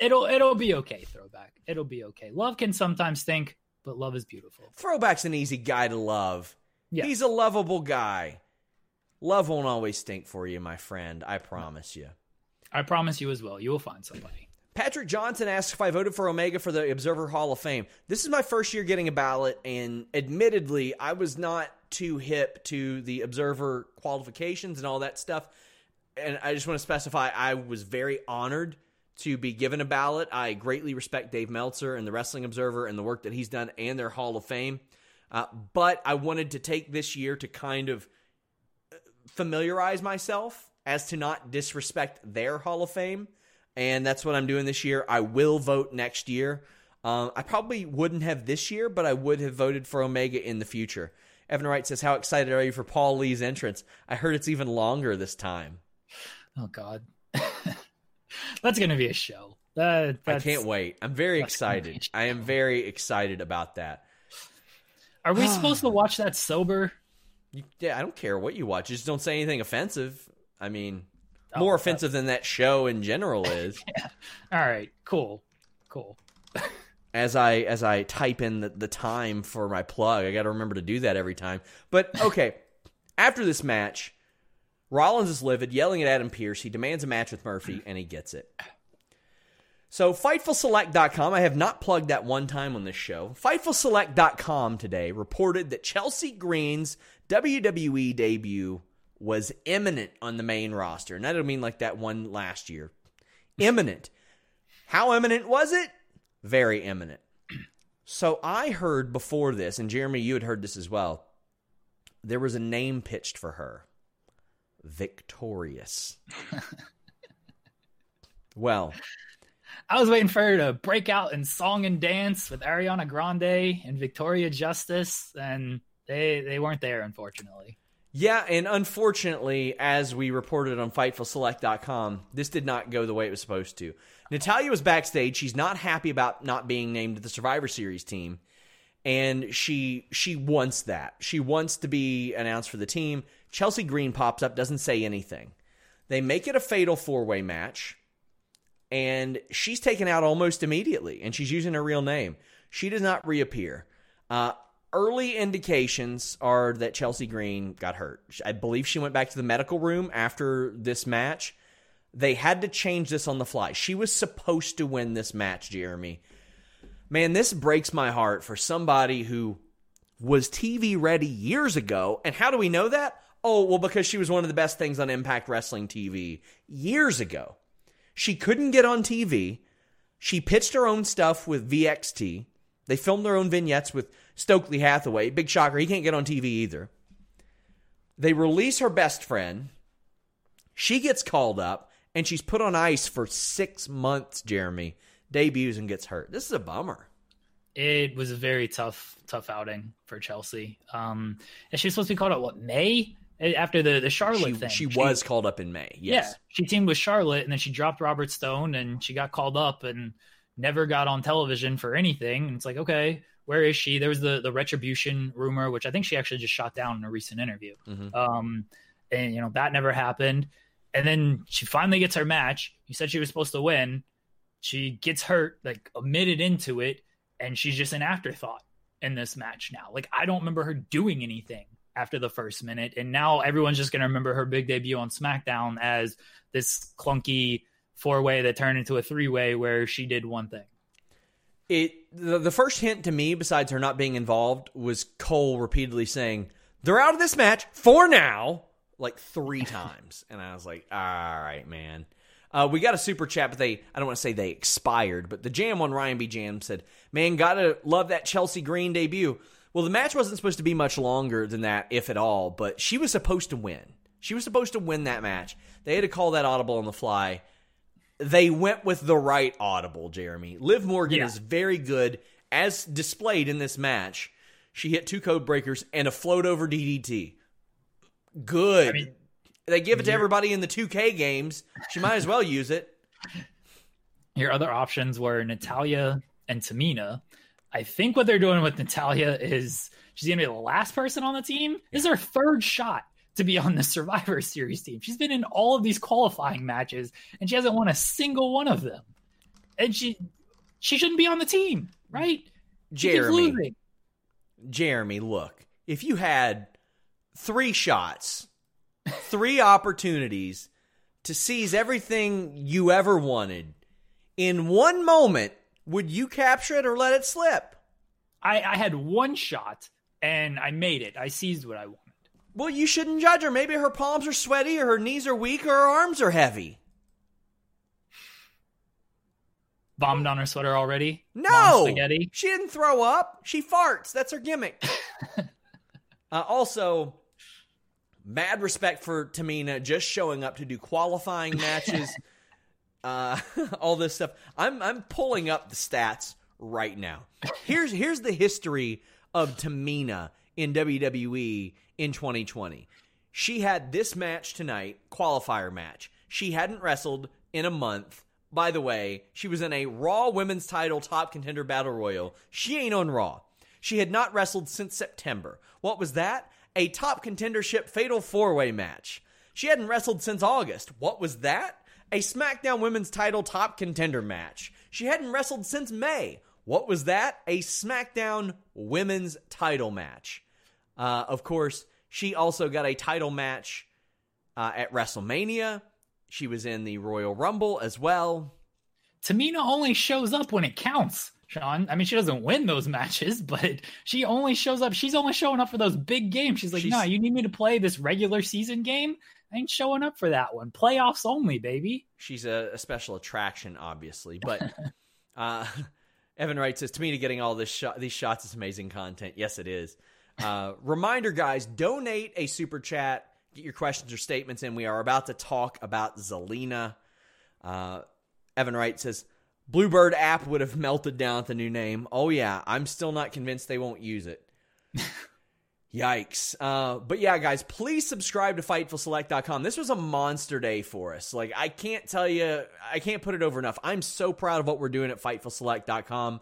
It'll it'll be okay. Throwback. It'll be okay. Love can sometimes stink, but love is beautiful. Throwback's an easy guy to love. Yeah. He's a lovable guy. Love won't always stink for you, my friend. I promise you. I promise you as well. You will find somebody. Patrick Johnson asks if I voted for Omega for the Observer Hall of Fame. This is my first year getting a ballot, and admittedly, I was not too hip to the Observer qualifications and all that stuff. And I just want to specify I was very honored to be given a ballot. I greatly respect Dave Meltzer and the Wrestling Observer and the work that he's done and their Hall of Fame. Uh, but I wanted to take this year to kind of familiarize myself as to not disrespect their Hall of Fame. And that's what I'm doing this year. I will vote next year. Um, I probably wouldn't have this year, but I would have voted for Omega in the future. Evan Wright says, How excited are you for Paul Lee's entrance? I heard it's even longer this time. Oh God, that's gonna be a show. That, I can't wait. I'm very that's gonna be excited. I am very excited about that. Are we supposed to watch that sober? You, yeah, I don't care what you watch. Just don't say anything offensive. I mean, Oh, more offensive than that show in general is. All right, cool, cool. as I as I type in the, the time for my plug. I got to remember to do that every time. But okay, after this match, Rollins is livid, yelling at Adam Pearce. He demands a match with Murphy, and he gets it. So, FightfulSelect.com, I have not plugged that one time on this show. FightfulSelect.com today reported that Chelsea Green's WWE debut was imminent on the main roster. And I don't mean like that one last year. Imminent. How imminent was it? Very imminent. So, I heard before this, and Jeremy, you had heard this as well, there was a name pitched for her Victorious. well, I was waiting for her to break out in song and dance with Ariana Grande and Victoria Justice, and they they weren't there, unfortunately. Yeah, and unfortunately, as we reported on FightfulSelect.com, this did not go the way it was supposed to. Natalya was backstage. She's not happy about not being named the Survivor Series team, and she she wants that. She wants to be announced for the team. Chelsea Green pops up, doesn't say anything. They make it a fatal four way match and she's taken out almost immediately, and she's using her real name. She does not reappear. Uh, early indications are that Chelsea Green got hurt. I believe she went back to the medical room after this match. They had to change this on the fly. She was supposed to win this match, Jeremy. Man, this breaks my heart for somebody who was TV ready years ago. And how do we know that? Oh, well, because she was one of the best things on Impact Wrestling TV years ago. She couldn't get on TV. She pitched her own stuff with VXT. They filmed their own vignettes with Stokely Hathaway. Big shocker, he can't get on TV either. They release her best friend. She gets called up and she's put on ice for six months, Jeremy. Debuts and gets hurt. This is a bummer. It was a very tough, tough outing for Chelsea. Um, and she's supposed to be called up what May? after the the Charlotte she, thing. She, she, was called up in May. Yes. Yeah, she teamed with Charlotte, and then she dropped Robert Stone, and she got called up and never got on television for anything. And it's like, okay, where is she? There was the the retribution rumor, which I think she actually just shot down in a recent interview. Mm-hmm. Um, and you know that never happened. And then she finally gets her match. You said she was supposed to win. She gets hurt like a minute into it, and she's just an afterthought in this match now. Like I don't remember her doing anything after the first minute. And now everyone's just going to remember her big debut on SmackDown as this clunky four way that turned into a three way where she did one thing. It the, the first hint to me, besides her not being involved, was Cole repeatedly saying, They're out of this match for now, like three times. And I was like, All right, man. Uh, we got a super chat, but they, I don't want to say they expired, but the jam on Ryan B. Jam said, Man, gotta love that Chelsea Green debut. Well, the match wasn't supposed to be much longer than that, if at all, but she was supposed to win. She was supposed to win that match. They had to call that audible on the fly. They went with the right audible, Jeremy. Liv Morgan yeah. is very good, as displayed in this match. She hit two code breakers and a float over DDT. Good. I mean, they give it to everybody in the 2K games. She might as well use it. Your other options were Natalya and Tamina. I think what they're doing with Natalya is she's going to be the last person on the team. This is her third shot to be on the Survivor Series team. She's been in all of these qualifying matches and she hasn't won a single one of them. And she she shouldn't be on the team, right? Jeremy. Jeremy, look. If you had three shots, three opportunities to seize everything you ever wanted in one moment would you capture it or let it slip? I, I had one shot and I made it. I seized what I wanted. Well, you shouldn't judge her. Maybe her palms are sweaty or her knees are weak or her arms are heavy. Bombed on her sweater already? No. Spaghetti. She didn't throw up. She farts. That's her gimmick. uh, also, mad respect for Tamina just showing up to do qualifying matches. uh, all this stuff. I'm I'm pulling up the stats right now. Here's here's the history of Tamina in WWE in 2020. She had this match tonight, qualifier match. She hadn't wrestled in a month. By the way, she was in a Raw Women's Title Top Contender Battle Royal. She ain't on Raw. She had not wrestled since September. What was that? A top contendership fatal four way match. She hadn't wrestled since August. What was that? a SmackDown Women's title top contender match. She hadn't wrestled since May. What was that? A SmackDown Women's title match. Uh, of course, she also got a title match uh, at WrestleMania. She was in the Royal Rumble as well. Tamina only shows up when it counts. Sean. I mean, she doesn't win those matches, but she only shows up. She's only showing up for those big games. She's like, no, you need me to play this regular season game? I ain't showing up for that one. Playoffs only, baby. She's a, a special attraction, obviously. But uh, Evan Wright says, to me, to getting all this shot, these shots is amazing content. Yes, it is. Uh, reminder, guys, donate a super chat. Get your questions or statements in. We are about to talk about Zelina. Uh, Evan Wright says, Bluebird app would have melted down at the new name. Oh, yeah. I'm still not convinced they won't use it. Yikes. Uh, but yeah, guys, please subscribe to FightfulSelect.com. This was a monster day for us. Like, I can't tell you, I can't put it over enough. I'm so proud of what we're doing at FightfulSelect.com.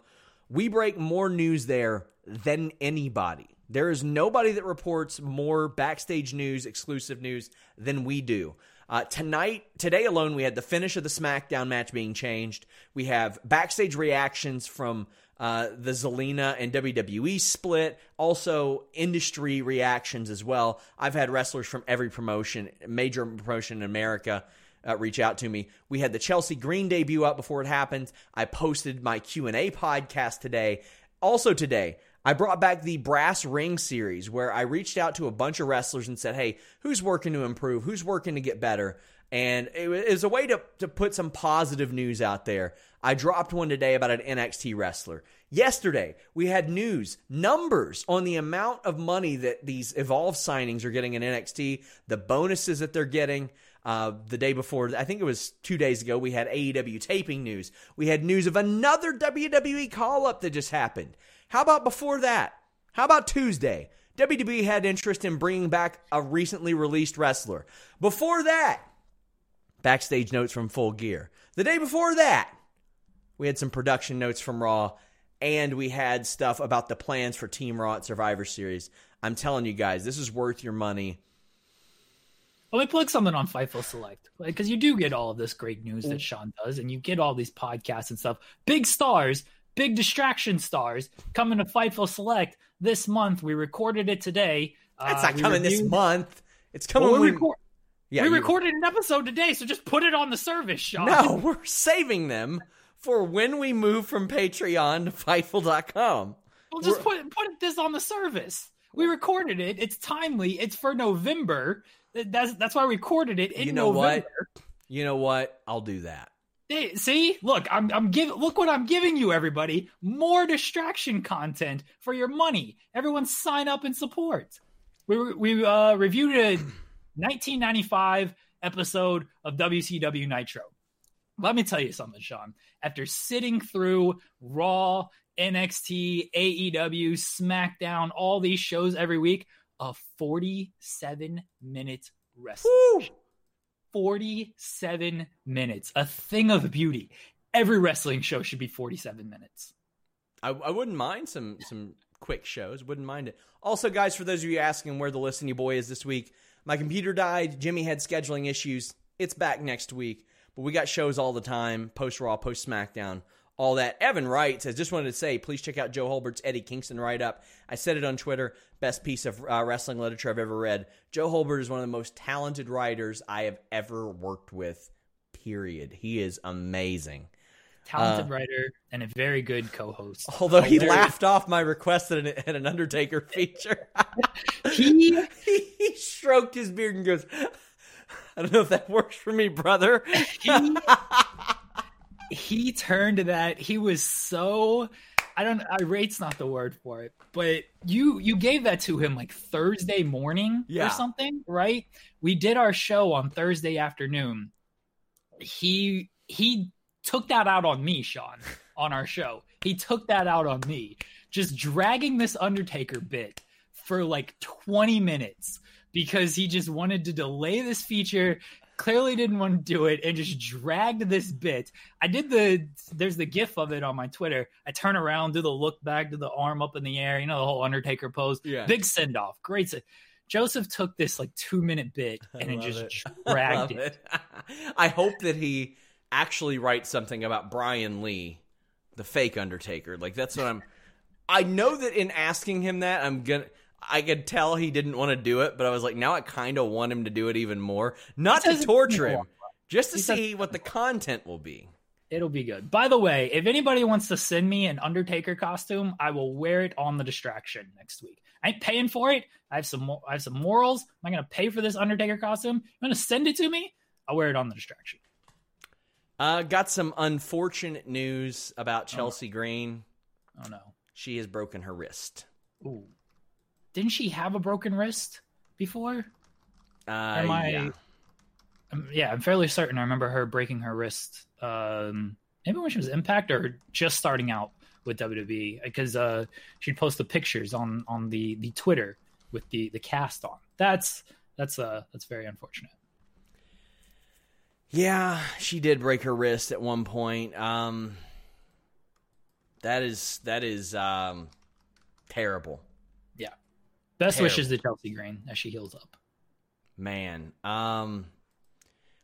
We break more news there than anybody. There is nobody that reports more backstage news, exclusive news than we do. Uh, tonight, today alone, we had the finish of the SmackDown match being changed. We have backstage reactions from uh, the Zelina and WWE split, also industry reactions as well. I've had wrestlers from every promotion, major promotion in America, uh, reach out to me. We had the Chelsea Green debut up before it happened. I posted my Q and A podcast today. Also today, I brought back the Brass Ring series where I reached out to a bunch of wrestlers and said, hey, who's working to improve? Who's working to get better? And it was a way to, to put some positive news out there. I dropped one today about an NXT wrestler. Yesterday, we had news, numbers on the amount of money that these Evolve signings are getting in NXT, the bonuses that they're getting. Uh, the day before, I think it was two days ago, we had AEW taping news. We had news of another WWE call up that just happened. How about before that? How about Tuesday? WWE had interest in bringing back a recently released wrestler. Before that, backstage notes from Full Gear. The day before that, we had some production notes from Raw, and we had stuff about the plans for Team Raw at Survivor Series. I'm telling you guys, this is worth your money. Let me plug something on Fightful Select because you do get all of this great news that mm. Sean does, and you get all these podcasts and stuff. Big stars big distraction stars coming to Fightful Select this month. We recorded it today. It's uh, not coming reviewed... this month. It's coming. Well, we, record... yeah, we recorded an episode today, so just put it on the service, Sean. No, we're saving them for when we move from Patreon to Fightful.com. Well, just we're... put put this on the service. We recorded it. It's timely. It's for November. That's that's why I recorded it in you know November. What? You know what? I'll do that. Hey, see, look, I'm I'm giving look what I'm giving you, everybody. More distraction content for your money. Everyone sign up and support. We we uh, reviewed a 1995 episode of WCW Nitro. Let me tell you something, Sean. After sitting through Raw, NXT, AEW, SmackDown, all these shows every week, a 47 minute wrestling. 47 minutes. A thing of beauty. Every wrestling show should be 47 minutes. I, I wouldn't mind some some quick shows. Wouldn't mind it. Also, guys, for those of you asking where the Listen You Boy is this week, my computer died. Jimmy had scheduling issues. It's back next week. But we got shows all the time post Raw, post SmackDown all that. Evan Wright says, just wanted to say, please check out Joe Holbert's Eddie Kingston write up. I said it on Twitter, best piece of uh, wrestling literature I've ever read. Joe Holbert is one of the most talented writers I have ever worked with, period. He is amazing. Talented uh, writer and a very good co host. Although he very... laughed off my request at an, at an Undertaker feature. he... he, he stroked his beard and goes, I don't know if that works for me, brother. he he turned to that. He was so I don't irate's not the word for it, but you you gave that to him like Thursday morning yeah. or something, right? We did our show on Thursday afternoon. He he took that out on me, Sean, on our show. He took that out on me. Just dragging this Undertaker bit for like 20 minutes because he just wanted to delay this feature clearly didn't want to do it and just dragged this bit. I did the there's the gif of it on my Twitter. I turn around, do the look back, do the arm up in the air, you know, the whole Undertaker pose. Yeah. Big send off. Great. Joseph took this like two minute bit and it just it. dragged it. it. I hope that he actually writes something about Brian Lee, the fake Undertaker. Like that's what I'm I know that in asking him that, I'm gonna I could tell he didn't want to do it, but I was like, now I kind of want him to do it even more. Not to torture him, just to see what the content will be. It'll be good. By the way, if anybody wants to send me an Undertaker costume, I will wear it on the distraction next week. I ain't paying for it. I have some I have some morals. I'm not gonna pay for this Undertaker costume. You want to send it to me? I'll wear it on the distraction. Uh, got some unfortunate news about Oh. Chelsea Green. Oh no. She has broken her wrist. Ooh. Didn't she have a broken wrist before? Uh, Am I? yeah. Um, yeah, I'm fairly certain. I remember her breaking her wrist. Um, maybe when she was Impact or just starting out with WWE, because uh, she'd post the pictures on on the the Twitter with the the cast on. That's that's uh that's very unfortunate. Yeah, she did break her wrist at one point. Um, that is that is um, terrible. Best Terrible. wishes to Chelsea Green as she heals up. man. Um,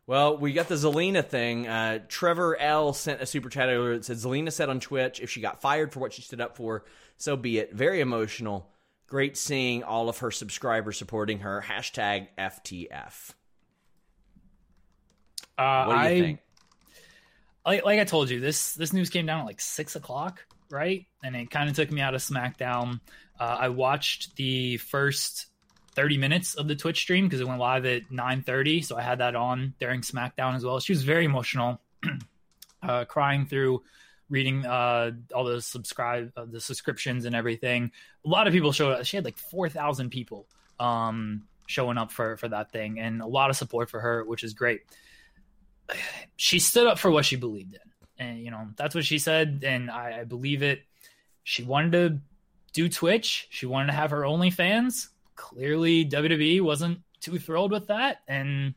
well, we got the Zelina thing. Uh, Trevor L sent a super chat over that said Zelina said on Twitch if she got fired for what she stood up for, so be it. Very emotional. Great seeing all of her subscribers supporting her. Hashtag FTF. Uh, What do you I, think? like, like I told you, this this news came down at like six o'clock, right? And it kind of took me out of SmackDown. Uh, I watched the first thirty minutes of the Twitch stream because it went live at nine thirty, so I had that on during SmackDown as well. She was very emotional, uh, crying through reading uh, all the subscribe uh, the subscriptions and everything. A lot of people showed up. She had like four thousand people um, showing up for for that thing, and a lot of support for her, which is great she stood up for what she believed in. And, you know, that's what she said. And I, I believe it. She wanted to do Twitch. She wanted to have her OnlyFans. Clearly, WWE wasn't too thrilled with that. And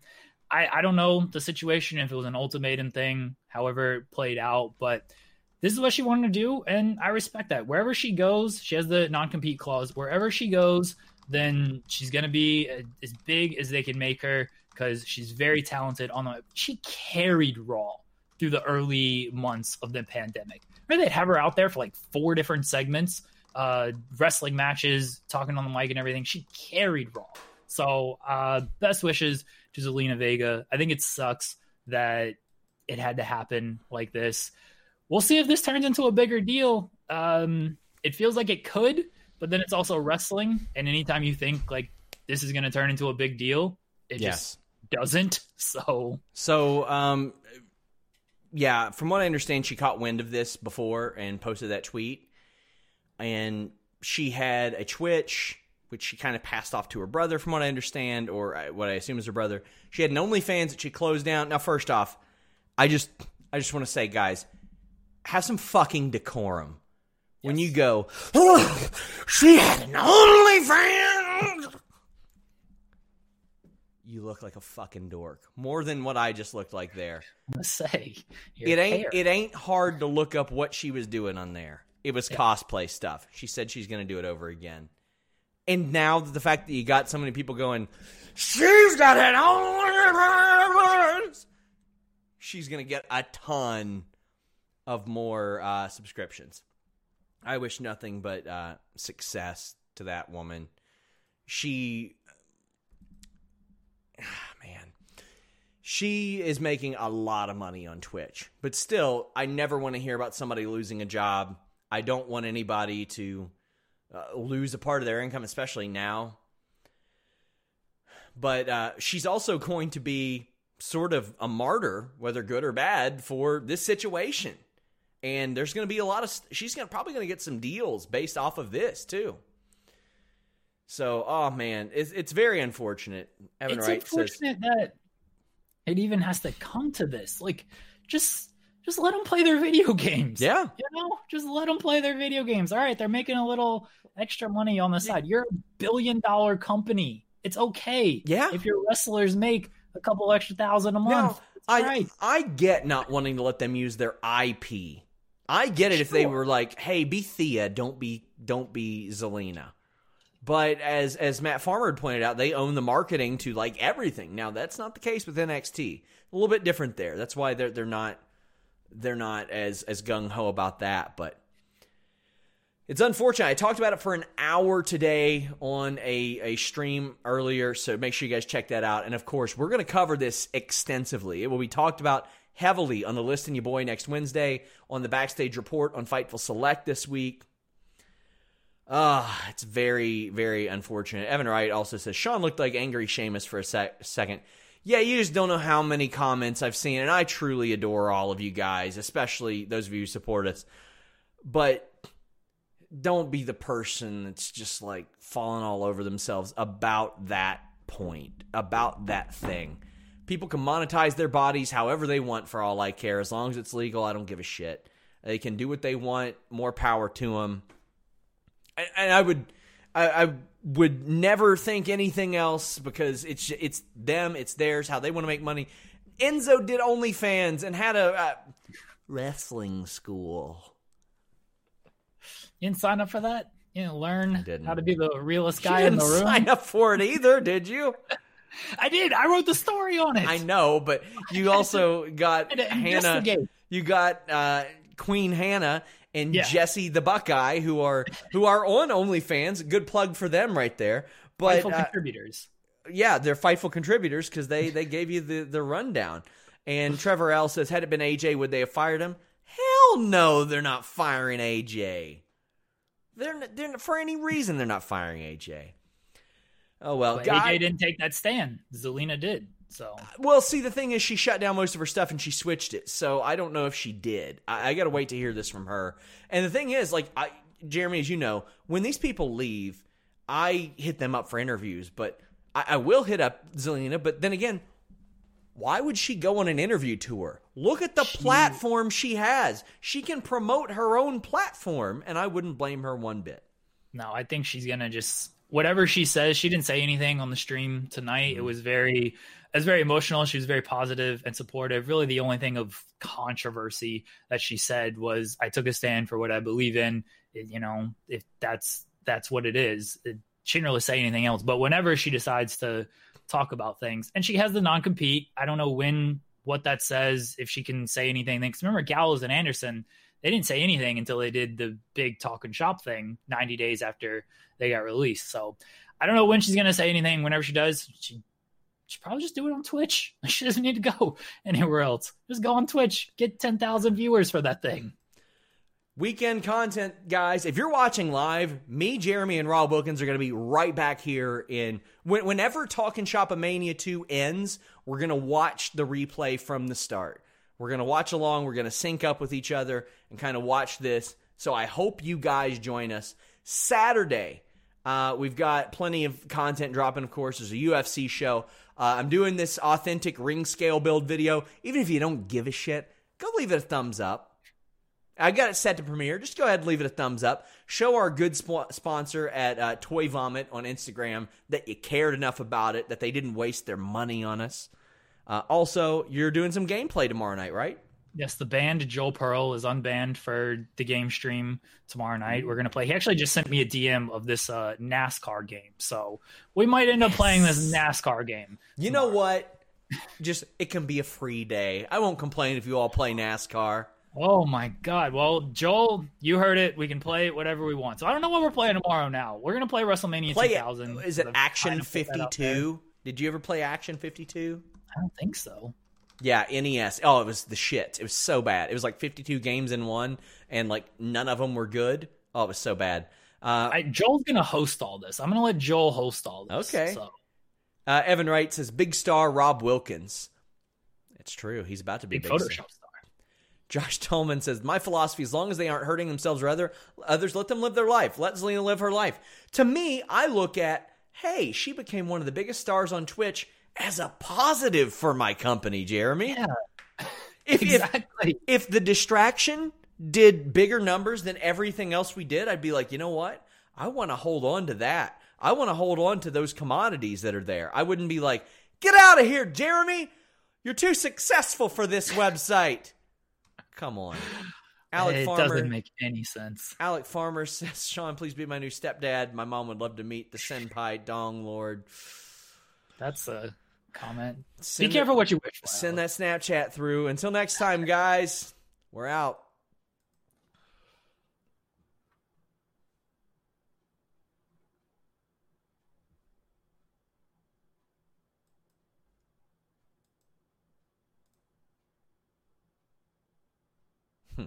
I, I don't know the situation, if it was an ultimatum thing, however it played out. But this is what she wanted to do. And I respect that. Wherever she goes, she has the non compete clause. Wherever she goes, then she's going to be uh, as big as they can make her because she's very talented on the she carried raw through the early months of the pandemic where they'd have her out there for like four different segments uh wrestling matches talking on the mic and everything she carried raw so uh best wishes to zelina vega i think it sucks that it had to happen like this we'll see if this turns into a bigger deal um it feels like it could but then it's also wrestling and anytime you think like this is going to turn into a big deal it Yes. just doesn't. So So, um, yeah, from what I understand, she caught wind of this before and posted that tweet. And she had a Twitch, which she kind of passed off to her brother, from what I understand, or uh, what I assume is her brother. She had an OnlyFans that she closed down. Now, first off, I just, I just want to say, guys, have some fucking decorum. When you go, oh, she had an OnlyFans. You look like a fucking dork. More than what I just looked like there. I'm gonna say It ain't hair. it ain't hard to look up what she was doing on there. It was cosplay stuff. She said she's going to do it over again. And now the fact that you got so many people going, she's got it on. She's going to get a ton of more uh, subscriptions. I wish nothing but uh, success to that woman. She, man, she is making a lot of money on Twitch. But still, I never want to hear about somebody losing a job. I don't want anybody to uh, lose a part of their income, especially now. But uh, she's also going to be sort of a martyr, whether good or bad, for this situation. And there's going to be a lot of. She's going probably going to get some deals based off of this too. So, oh man, it's it's very unfortunate. Evan it's Wright says, unfortunate that it even has to come to this. Like, just just let them play their video games. "Yeah, You know, just let them play their video games. All right, they're making a little extra money on the side. You're a billion dollar company. It's okay. Yeah. If your wrestlers make a couple extra thousand a month, Now, I right. I get not wanting to let them use their IP. I get it if they were like, "Hey, be Thea, don't be don't be Zelina." But as as Matt Farmer had pointed out, they own the marketing to like everything. Now that's not the case with NXT. A little bit different there. That's why they're they're not they're not as as gung ho about that. But it's unfortunate. I talked about it for an hour today on a, a stream earlier, so make sure you guys check that out. And of course, we're going to cover this extensively. It will be talked about heavily on the list and your boy next Wednesday, on the backstage report on Fightful Select this week. Ah, uh, it's very, very unfortunate. Evan Wright also says Sean looked like angry Sheamus for a sec- second. Yeah, you just don't know how many comments I've seen, and I truly adore all of you guys, especially those of you who support us. But don't be the person that's just like falling all over themselves about that point, about that thing. People can monetize their bodies however they want for all I care. As long as it's legal, I don't give a shit. They can do what they want. More power to them. And, I would, I, I would never think anything else because it's it's them, it's theirs, how they want to make money. Enzo did OnlyFans and had a, wrestling school. You didn't sign up for that? You didn't learn how to be the realest guy in the room? sign up for it either, did you? I did. I wrote the story on it. I know, but you also got Hannah. You got uh, Queen Hannah and yeah. Jesse the Buckeye, who are who are on OnlyFans. Good plug for them right there. But Fightful uh, contributors. Yeah, they're Fightful contributors because they they gave you the the rundown. And Trevor L says, had it been AJ, would they have fired him? Hell no, they're not firing AJ. They're, they're for any reason they're not firing AJ. Oh well, but AJ didn't take that stand. Zelina did. So well, see, the thing is, she shut down most of her stuff and she switched it. So I don't know if she did. I, I got to wait to hear this from her. And the thing is, like, I, Jeremy, as you know, when these people leave, I hit them up for interviews. But I, I will hit up Zelina. But then again, why would she go on an interview tour? Look at the she, platform she has. She can promote her own platform, and I wouldn't blame her one bit. No, I think she's gonna just whatever she says. She didn't say anything on the stream tonight. Mm-hmm. It was very, was very emotional. She was very positive and supportive. Really, the only thing of controversy that she said was, "I took a stand for what I believe in." It, you know, if that's that's what it is. It, she didn't really say anything else. But whenever she decides to talk about things. And she has the non compete. I don't know when, what that says, if she can say anything. Because remember, Gallows and Anderson, they didn't say anything until they did the big talk and shop thing 90 days after they got released. So I don't know when she's going to say anything. Whenever she does, she she probably just do it on Twitch. She doesn't need to go anywhere else. Just go on Twitch, get 10,000 viewers for that thing. Weekend content, guys. If you're watching live, me, Jeremy, and Rob Wilkins are going to be right back here in whenever Talking Shop of Mania 2 ends, we're going to watch the replay from the start. We're going to watch along, we're going to sync up with each other and kind of watch this. So I hope you guys join us. Saturday, uh, we've got plenty of content dropping, of course. There's a UFC show. Uh, I'm doing this authentic ring scale build video. Even if you don't give a shit, go leave it a thumbs up I got it set to premiere. Just go ahead and leave it a thumbs up. Show our good sp- sponsor at uh, Toy Vomit on Instagram that you cared enough about it, that they didn't waste their money on us. Uh, also, you're doing some gameplay tomorrow night, right? Yes, the band Joel Pearl is unbanned for the game stream tomorrow night. We're gonna play. He actually just sent me a DM of this uh, NASCAR game, so we might end up playing this NASCAR game. You tomorrow. know what? Just it can be a free day. I won't complain if you all play NASCAR. Oh my god. Well, Joel, you heard it. We can play whatever we want. So I don't know what we're playing tomorrow now. We're going to play WrestleMania play 2000. Is it Action 52? Did you ever play Action 52? I don't think so. Yeah, NES. Oh, it was the shit. It was so bad. It was like 52 games in one and like none of them were good. Oh, it was so bad. Uh, I, Joel's going to host all this. I'm going to let Joel host all this. Okay. So. Uh, Evan Wright says big star Rob Wilkins. It's true. He's about to be big, big Photoshop star. Josh Tolman says, My philosophy, as long as they aren't hurting themselves or other, others, let them live their life. Let Zelina live her life. To me, I look at, hey, she became one of the biggest stars on Twitch as a positive for my company, Jeremy. Yeah. If, exactly. If, if the distraction did bigger numbers than everything else we did, I'd be like, you know what? I want to hold on to that. I want to hold on to those commodities that are there. I wouldn't be like, get out of here, Jeremy. You're too successful for this website. Come on. Alec it Farmer, doesn't make any sense. Alec Farmer says, Sean, please be my new stepdad. My mom would love to meet the Senpai Dong Lord. That's a comment. Send Be careful what you wish. Send that Snapchat through. Until next time, guys. We're out. Hmm.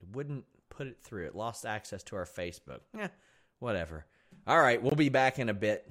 It wouldn't put it through. It lost access to our Facebook. Yeah, whatever. All right, we'll be back in a bit.